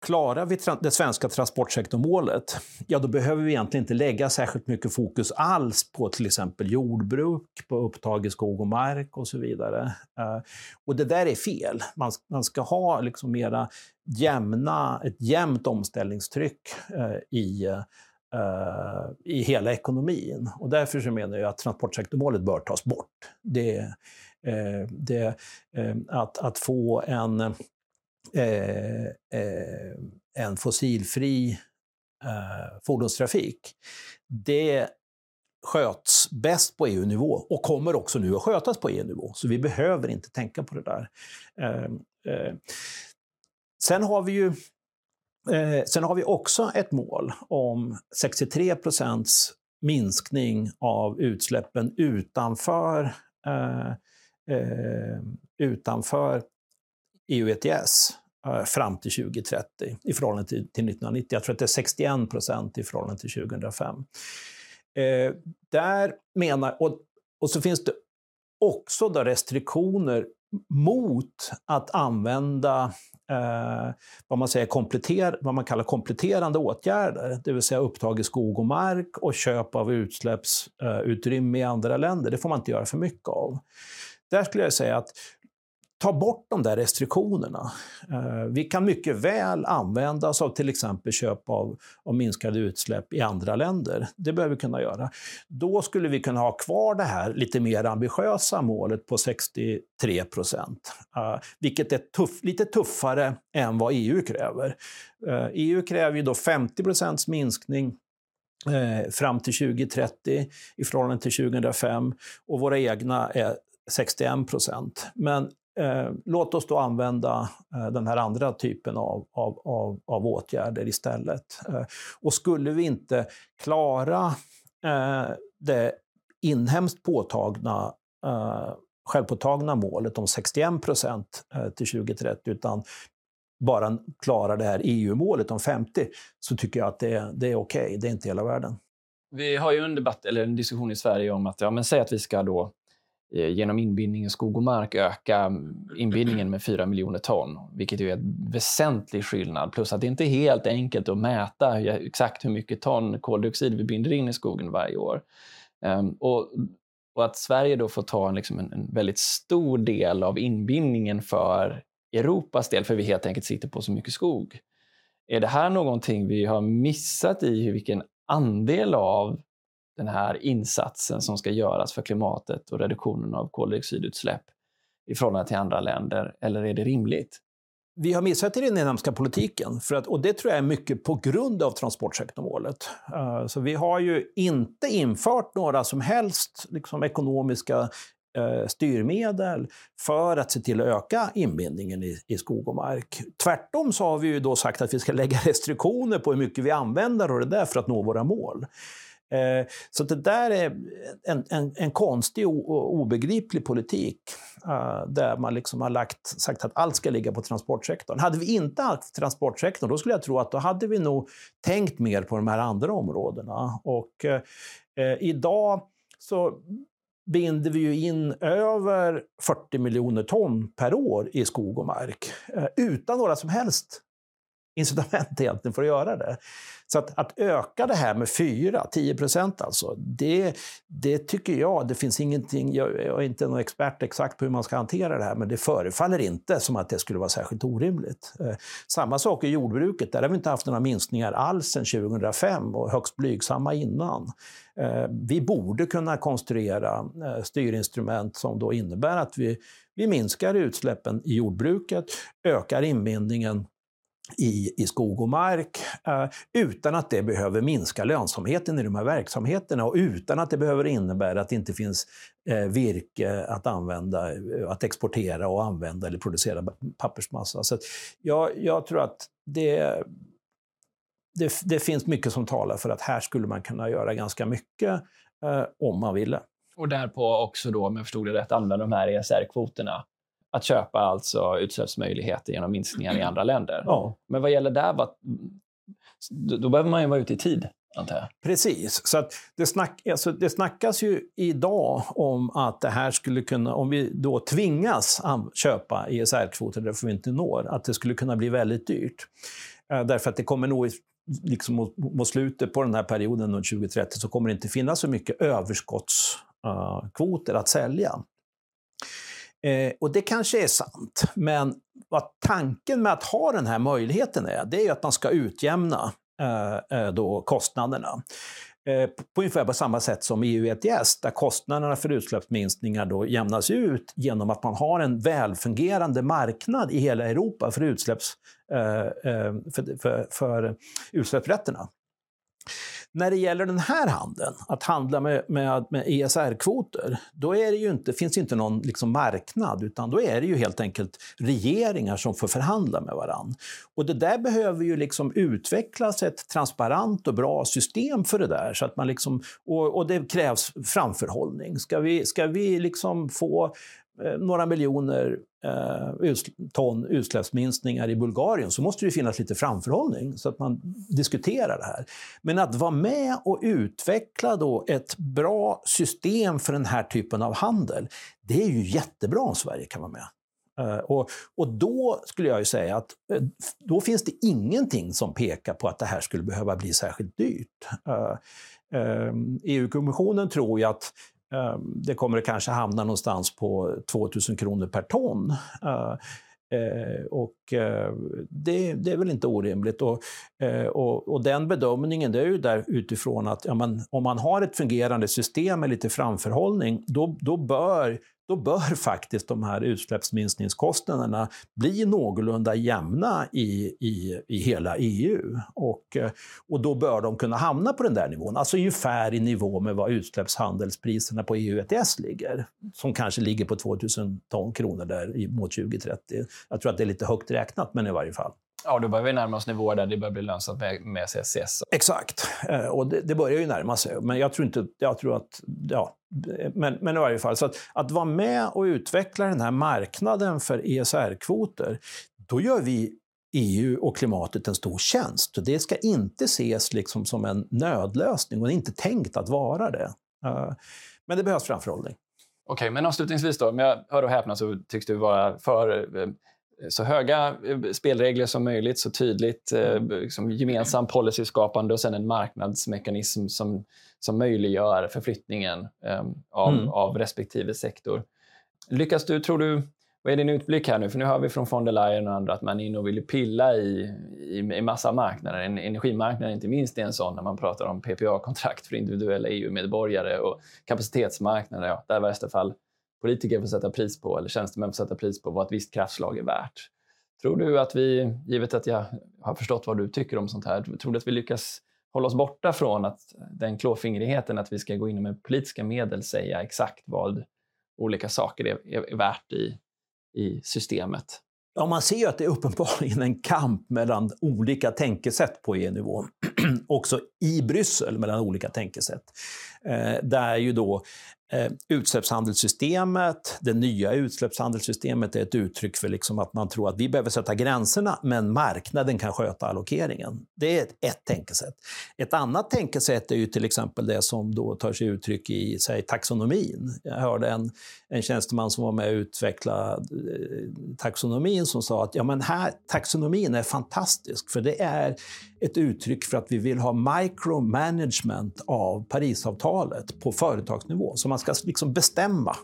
Klarar vi det svenska transportsektormålet, ja då behöver vi egentligen inte lägga särskilt mycket fokus alls på till exempel jordbruk, på upptag i skog och mark och så vidare. Eh, och det där är fel. Man, man ska ha liksom mera jämna, ett jämnt omställningstryck eh, i, eh, i hela ekonomin. Och därför så menar jag att transportsektormålet bör tas bort. Det, det, att, att få en Eh, eh, en fossilfri eh, fordonstrafik, det sköts bäst på EU-nivå och kommer också nu att skötas på EU-nivå. Så vi behöver inte tänka på det där. Ehm, eh, sen har vi ju eh, Sen har vi också ett mål om 63 procents minskning av utsläppen utanför, eh, eh utanför EU ETS eh, fram till 2030 i förhållande till, 1990. Jag tror att det är 61 procent i förhållande till 2005. Eh, där menar, och, och så finns det också då restriktioner mot att använda eh, vad, man säger, kompletter, vad man kallar kompletterande åtgärder, det vill säga upptag i skog och mark och köp av utsläppsutrymme i andra länder. Det får man inte göra för mycket av. Där skulle jag säga att ta bort de där restriktionerna. Eh, vi kan mycket väl använda oss av till exempel köp av, av minskade utsläpp i andra länder. Det behöver vi kunna göra. Då skulle vi kunna ha kvar det här lite mer ambitiösa målet på 63 procent. Eh, vilket är tuff, lite tuffare än vad EU kräver. Eh, EU kräver ju då 50 procents minskning eh, fram till 2030 i förhållande till 2005 och våra egna är 61 procent. Men Eh, låt oss då använda eh, den här andra typen av, av, av, av åtgärder istället. Eh, och skulle vi inte klara eh, det inhemskt påtagna eh, självpåtagna målet om 61 procent eh, till 2030, utan bara klara det här EU-målet om 50, så tycker jag att det, det är okej. Okay. Det är inte hela världen. Vi har ju en debatt, eller en diskussion i Sverige om att, ja men säg att vi ska då Eh, genom inbindning i skog och mark öka inbindningen med 4 miljoner ton, vilket är en väsentlig skillnad. Plus att det inte är helt enkelt att mäta exakt hur mycket ton koldioxid vi binder in i skogen varje år. Ehm, och, och, att Sverige då får ta en, liksom en, en, väldigt stor del av inbindningen för Europas del, för vi helt enkelt sitter på så mycket skog. Är det här någonting vi har missat i vilken andel av den här insatsen som ska göras för klimatet och reduktionen av koldioxidutsläpp i förhållande till andra länder, eller är det rimligt? Vi har missat i den inhemska politiken, för att, och det tror jag är mycket på grund av transportsektormålet. Uh, eh, så vi har ju inte infört några som helst liksom, ekonomiska uh, styrmedel för att se till att öka inbindningen i, i, skog och mark. Tvärtom så har vi ju då sagt att vi ska lägga restriktioner på hur mycket vi använder och det där för att nå våra mål. Eh, så det där är en, en, en konstig och obegriplig politik eh, där man liksom har lagt, sagt att allt ska ligga på transportsektorn. Hade vi inte haft transportsektorn, då skulle jag tro att då hade vi nog tänkt mer på de här andra områdena. Och eh, idag så binder vi ju in över 40 miljoner ton per år i skog och mark eh, utan några som helst incitament egentligen för att göra det. Så att, att öka det här med 4-10 procent alltså, det, det tycker jag, det finns ingenting, jag, jag är inte någon expert exakt på hur man ska hantera det här, men det förefaller inte som att det skulle vara särskilt orimligt. Eh, samma sak i jordbruket, där har vi inte haft några minskningar alls sedan 2005 och högst blygsamma innan. Eh, vi borde kunna konstruera eh, styrinstrument som då innebär att vi, vi minskar utsläppen i jordbruket, ökar inbindningen i, i skog och mark eh, utan att det behöver minska lönsamheten i de här verksamheterna och utan att det behöver innebära att det inte finns eh, virke att använda, eh, att exportera och använda eller producera pappersmassa. Så jag, jag tror att det det, det, finns mycket som talar för att här skulle man kunna göra ganska mycket eh, om man ville. Och därpå också då, om jag förstod det rätt, använda de här ESR-kvoterna. Att köpa alltså utsläppsmöjligheter genom minskningar i andra länder. Ja. Men vad gäller där, då behöver man ju vara ute i tid. Precis. Så att det, snack, alltså det snackas ju idag om att det här skulle kunna, om vi då tvingas köpa ESR-kvoter därför vi inte når, att det skulle kunna bli väldigt dyrt. Eh, därför att det kommer nog liksom mot, mot slutet på den här perioden, 2030, så kommer det inte finnas så mycket överskottskvoter uh, att sälja. Eh, och det kanske är sant, men vad tanken med att ha den här möjligheten är, det är att man ska utjämna Eh, eh då kostnaderna. Eh, på ungefär på samma sätt som EU ETS, där kostnaderna för utsläppsminskningar då jämnas ut genom att man har en välfungerande marknad i hela Europa för, utsläpps, eh, eh, för, för, för utsläppsrätterna. När det gäller den här handeln, att handla med, med, med ESR-kvoter, då är det ju inte, finns det inte någon liksom marknad, utan då är det ju helt enkelt regeringar som får förhandla med varann. Och det där behöver ju liksom utvecklas ett transparent och bra system för det där. Så att man liksom, och, och det krävs framförhållning. Ska vi, ska vi liksom få Eh, några miljoner eh, ton utsläppsminskningar i Bulgarien så måste det finnas lite framförhållning så att man diskuterar det här. Men att vara med och utveckla då ett bra system för den här typen av handel, det är ju jättebra om Sverige kan vara med. Eh, och, och, då skulle jag ju säga att eh, då finns det ingenting som pekar på att det här skulle behöva bli särskilt dyrt. Ehm, e EU-kommissionen tror ju att Ehm, det kommer kanske hamna någonstans på 2000 kronor per ton. Ehm, eh, och eh, det, det, är väl inte orimligt. Och, eh, och, och, den bedömningen det är ju där utifrån att ja, man, om man har ett fungerande system med lite framförhållning, då, då bör då bör faktiskt de här utsläppsminskningskostnaderna bli någorlunda jämna i, i, i hela EU. Och, eh, och då bör de kunna hamna på den där nivån, alltså ungefär i nivå med vad utsläppshandelspriserna på EU ETS ligger, som kanske ligger på 2000 ton kronor där mot 2030. Jag tror att det är lite högt räknat, men i varje fall. Ja, då börjar vi närma oss nivåer där det börjar bli lönsamt med, med CCS. Exakt, eh, och det, det, börjar ju närma sig. Men jag tror inte, jag tror att, ja, men, men i varje fall, så att, att vara med och utveckla den här marknaden för ESR-kvoter, då gör vi EU och klimatet en stor tjänst. Det ska inte ses liksom som en nödlösning och det är inte tänkt att vara det. Eh, men det behövs framförhållning. Okej, okay, men avslutningsvis då, om jag hör och häpnar så tycks du vara för eh, så höga eh, spelregler som möjligt, så tydligt, eh, liksom gemensam policyskapande och sen en marknadsmekanism som, som möjliggör förflyttningen eh, av, mm. av respektive sektor. Lyckas du, tror du, vad är din utblick här nu? För nu hör vi från von der Leyen och andra att man är inne och vill pilla i, i, i massa marknader. Energimarknaden inte minst är en sån när man pratar om PPA-kontrakt för individuella EU-medborgare och kapacitetsmarknader, ja, där i värsta fall politiker får sätta pris på, eller tjänstemän får sätta pris på vad ett visst kraftslag är värt. Tror du att vi, givet att jag har förstått vad du tycker om sånt här, tror du att vi lyckas hålla oss borta från att den klåfingrigheten att vi ska gå in med politiska medel säga exakt vad olika saker är, är, är värt i, i systemet? Ja, man ser ju att det är uppenbarligen en kamp mellan olika tänkesätt på EU-nivå. Också i Bryssel mellan olika tänkesätt. Eh, där ju då Eh, utsläppshandelssystemet, det nya utsläppshandelssystemet är ett uttryck för liksom att man tror att vi behöver sätta gränserna, men marknaden kan sköta allokeringen. Det är ett, ett tänkesätt. Ett annat tänkesätt är ju till exempel det som då tar sig uttryck i säg, taxonomin. Jag hörde en, en tjänsteman som var med och utvecklade eh, taxonomin som sa att ja, men här, taxonomin är fantastisk, för det är ett uttryck för att vi vill ha micromanagement av Parisavtalet på företagsnivå. Så man ska liksom bestämma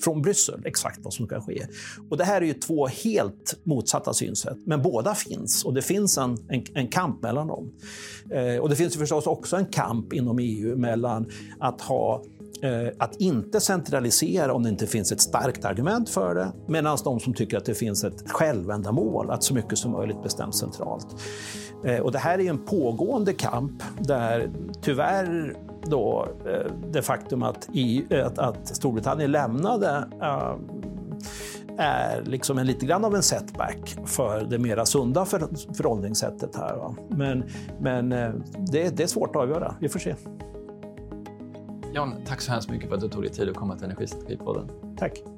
från Bryssel exakt vad som ska ske. Och Det här är ju två helt motsatta synsätt, men båda finns och det finns en, en, en kamp mellan dem. Eh, och Det finns förstås också en kamp inom EU mellan att ha eh, att inte centralisera om det inte finns ett starkt argument för det, medan de som tycker att det finns ett självändamål att så mycket som möjligt bestäms centralt. Eh, och det här är en pågående kamp där tyvärr då eh, det faktum att, EU, att, att Storbritannien lämnade är liksom en lite grann av en setback för det mera sunda för, förhållningssättet här. Va? Men, men eh, det, det är svårt att avgöra. Vi får se. Jan, tack så hemskt mycket för att du tog dig tid att komma till Energistrategipodden. Tack.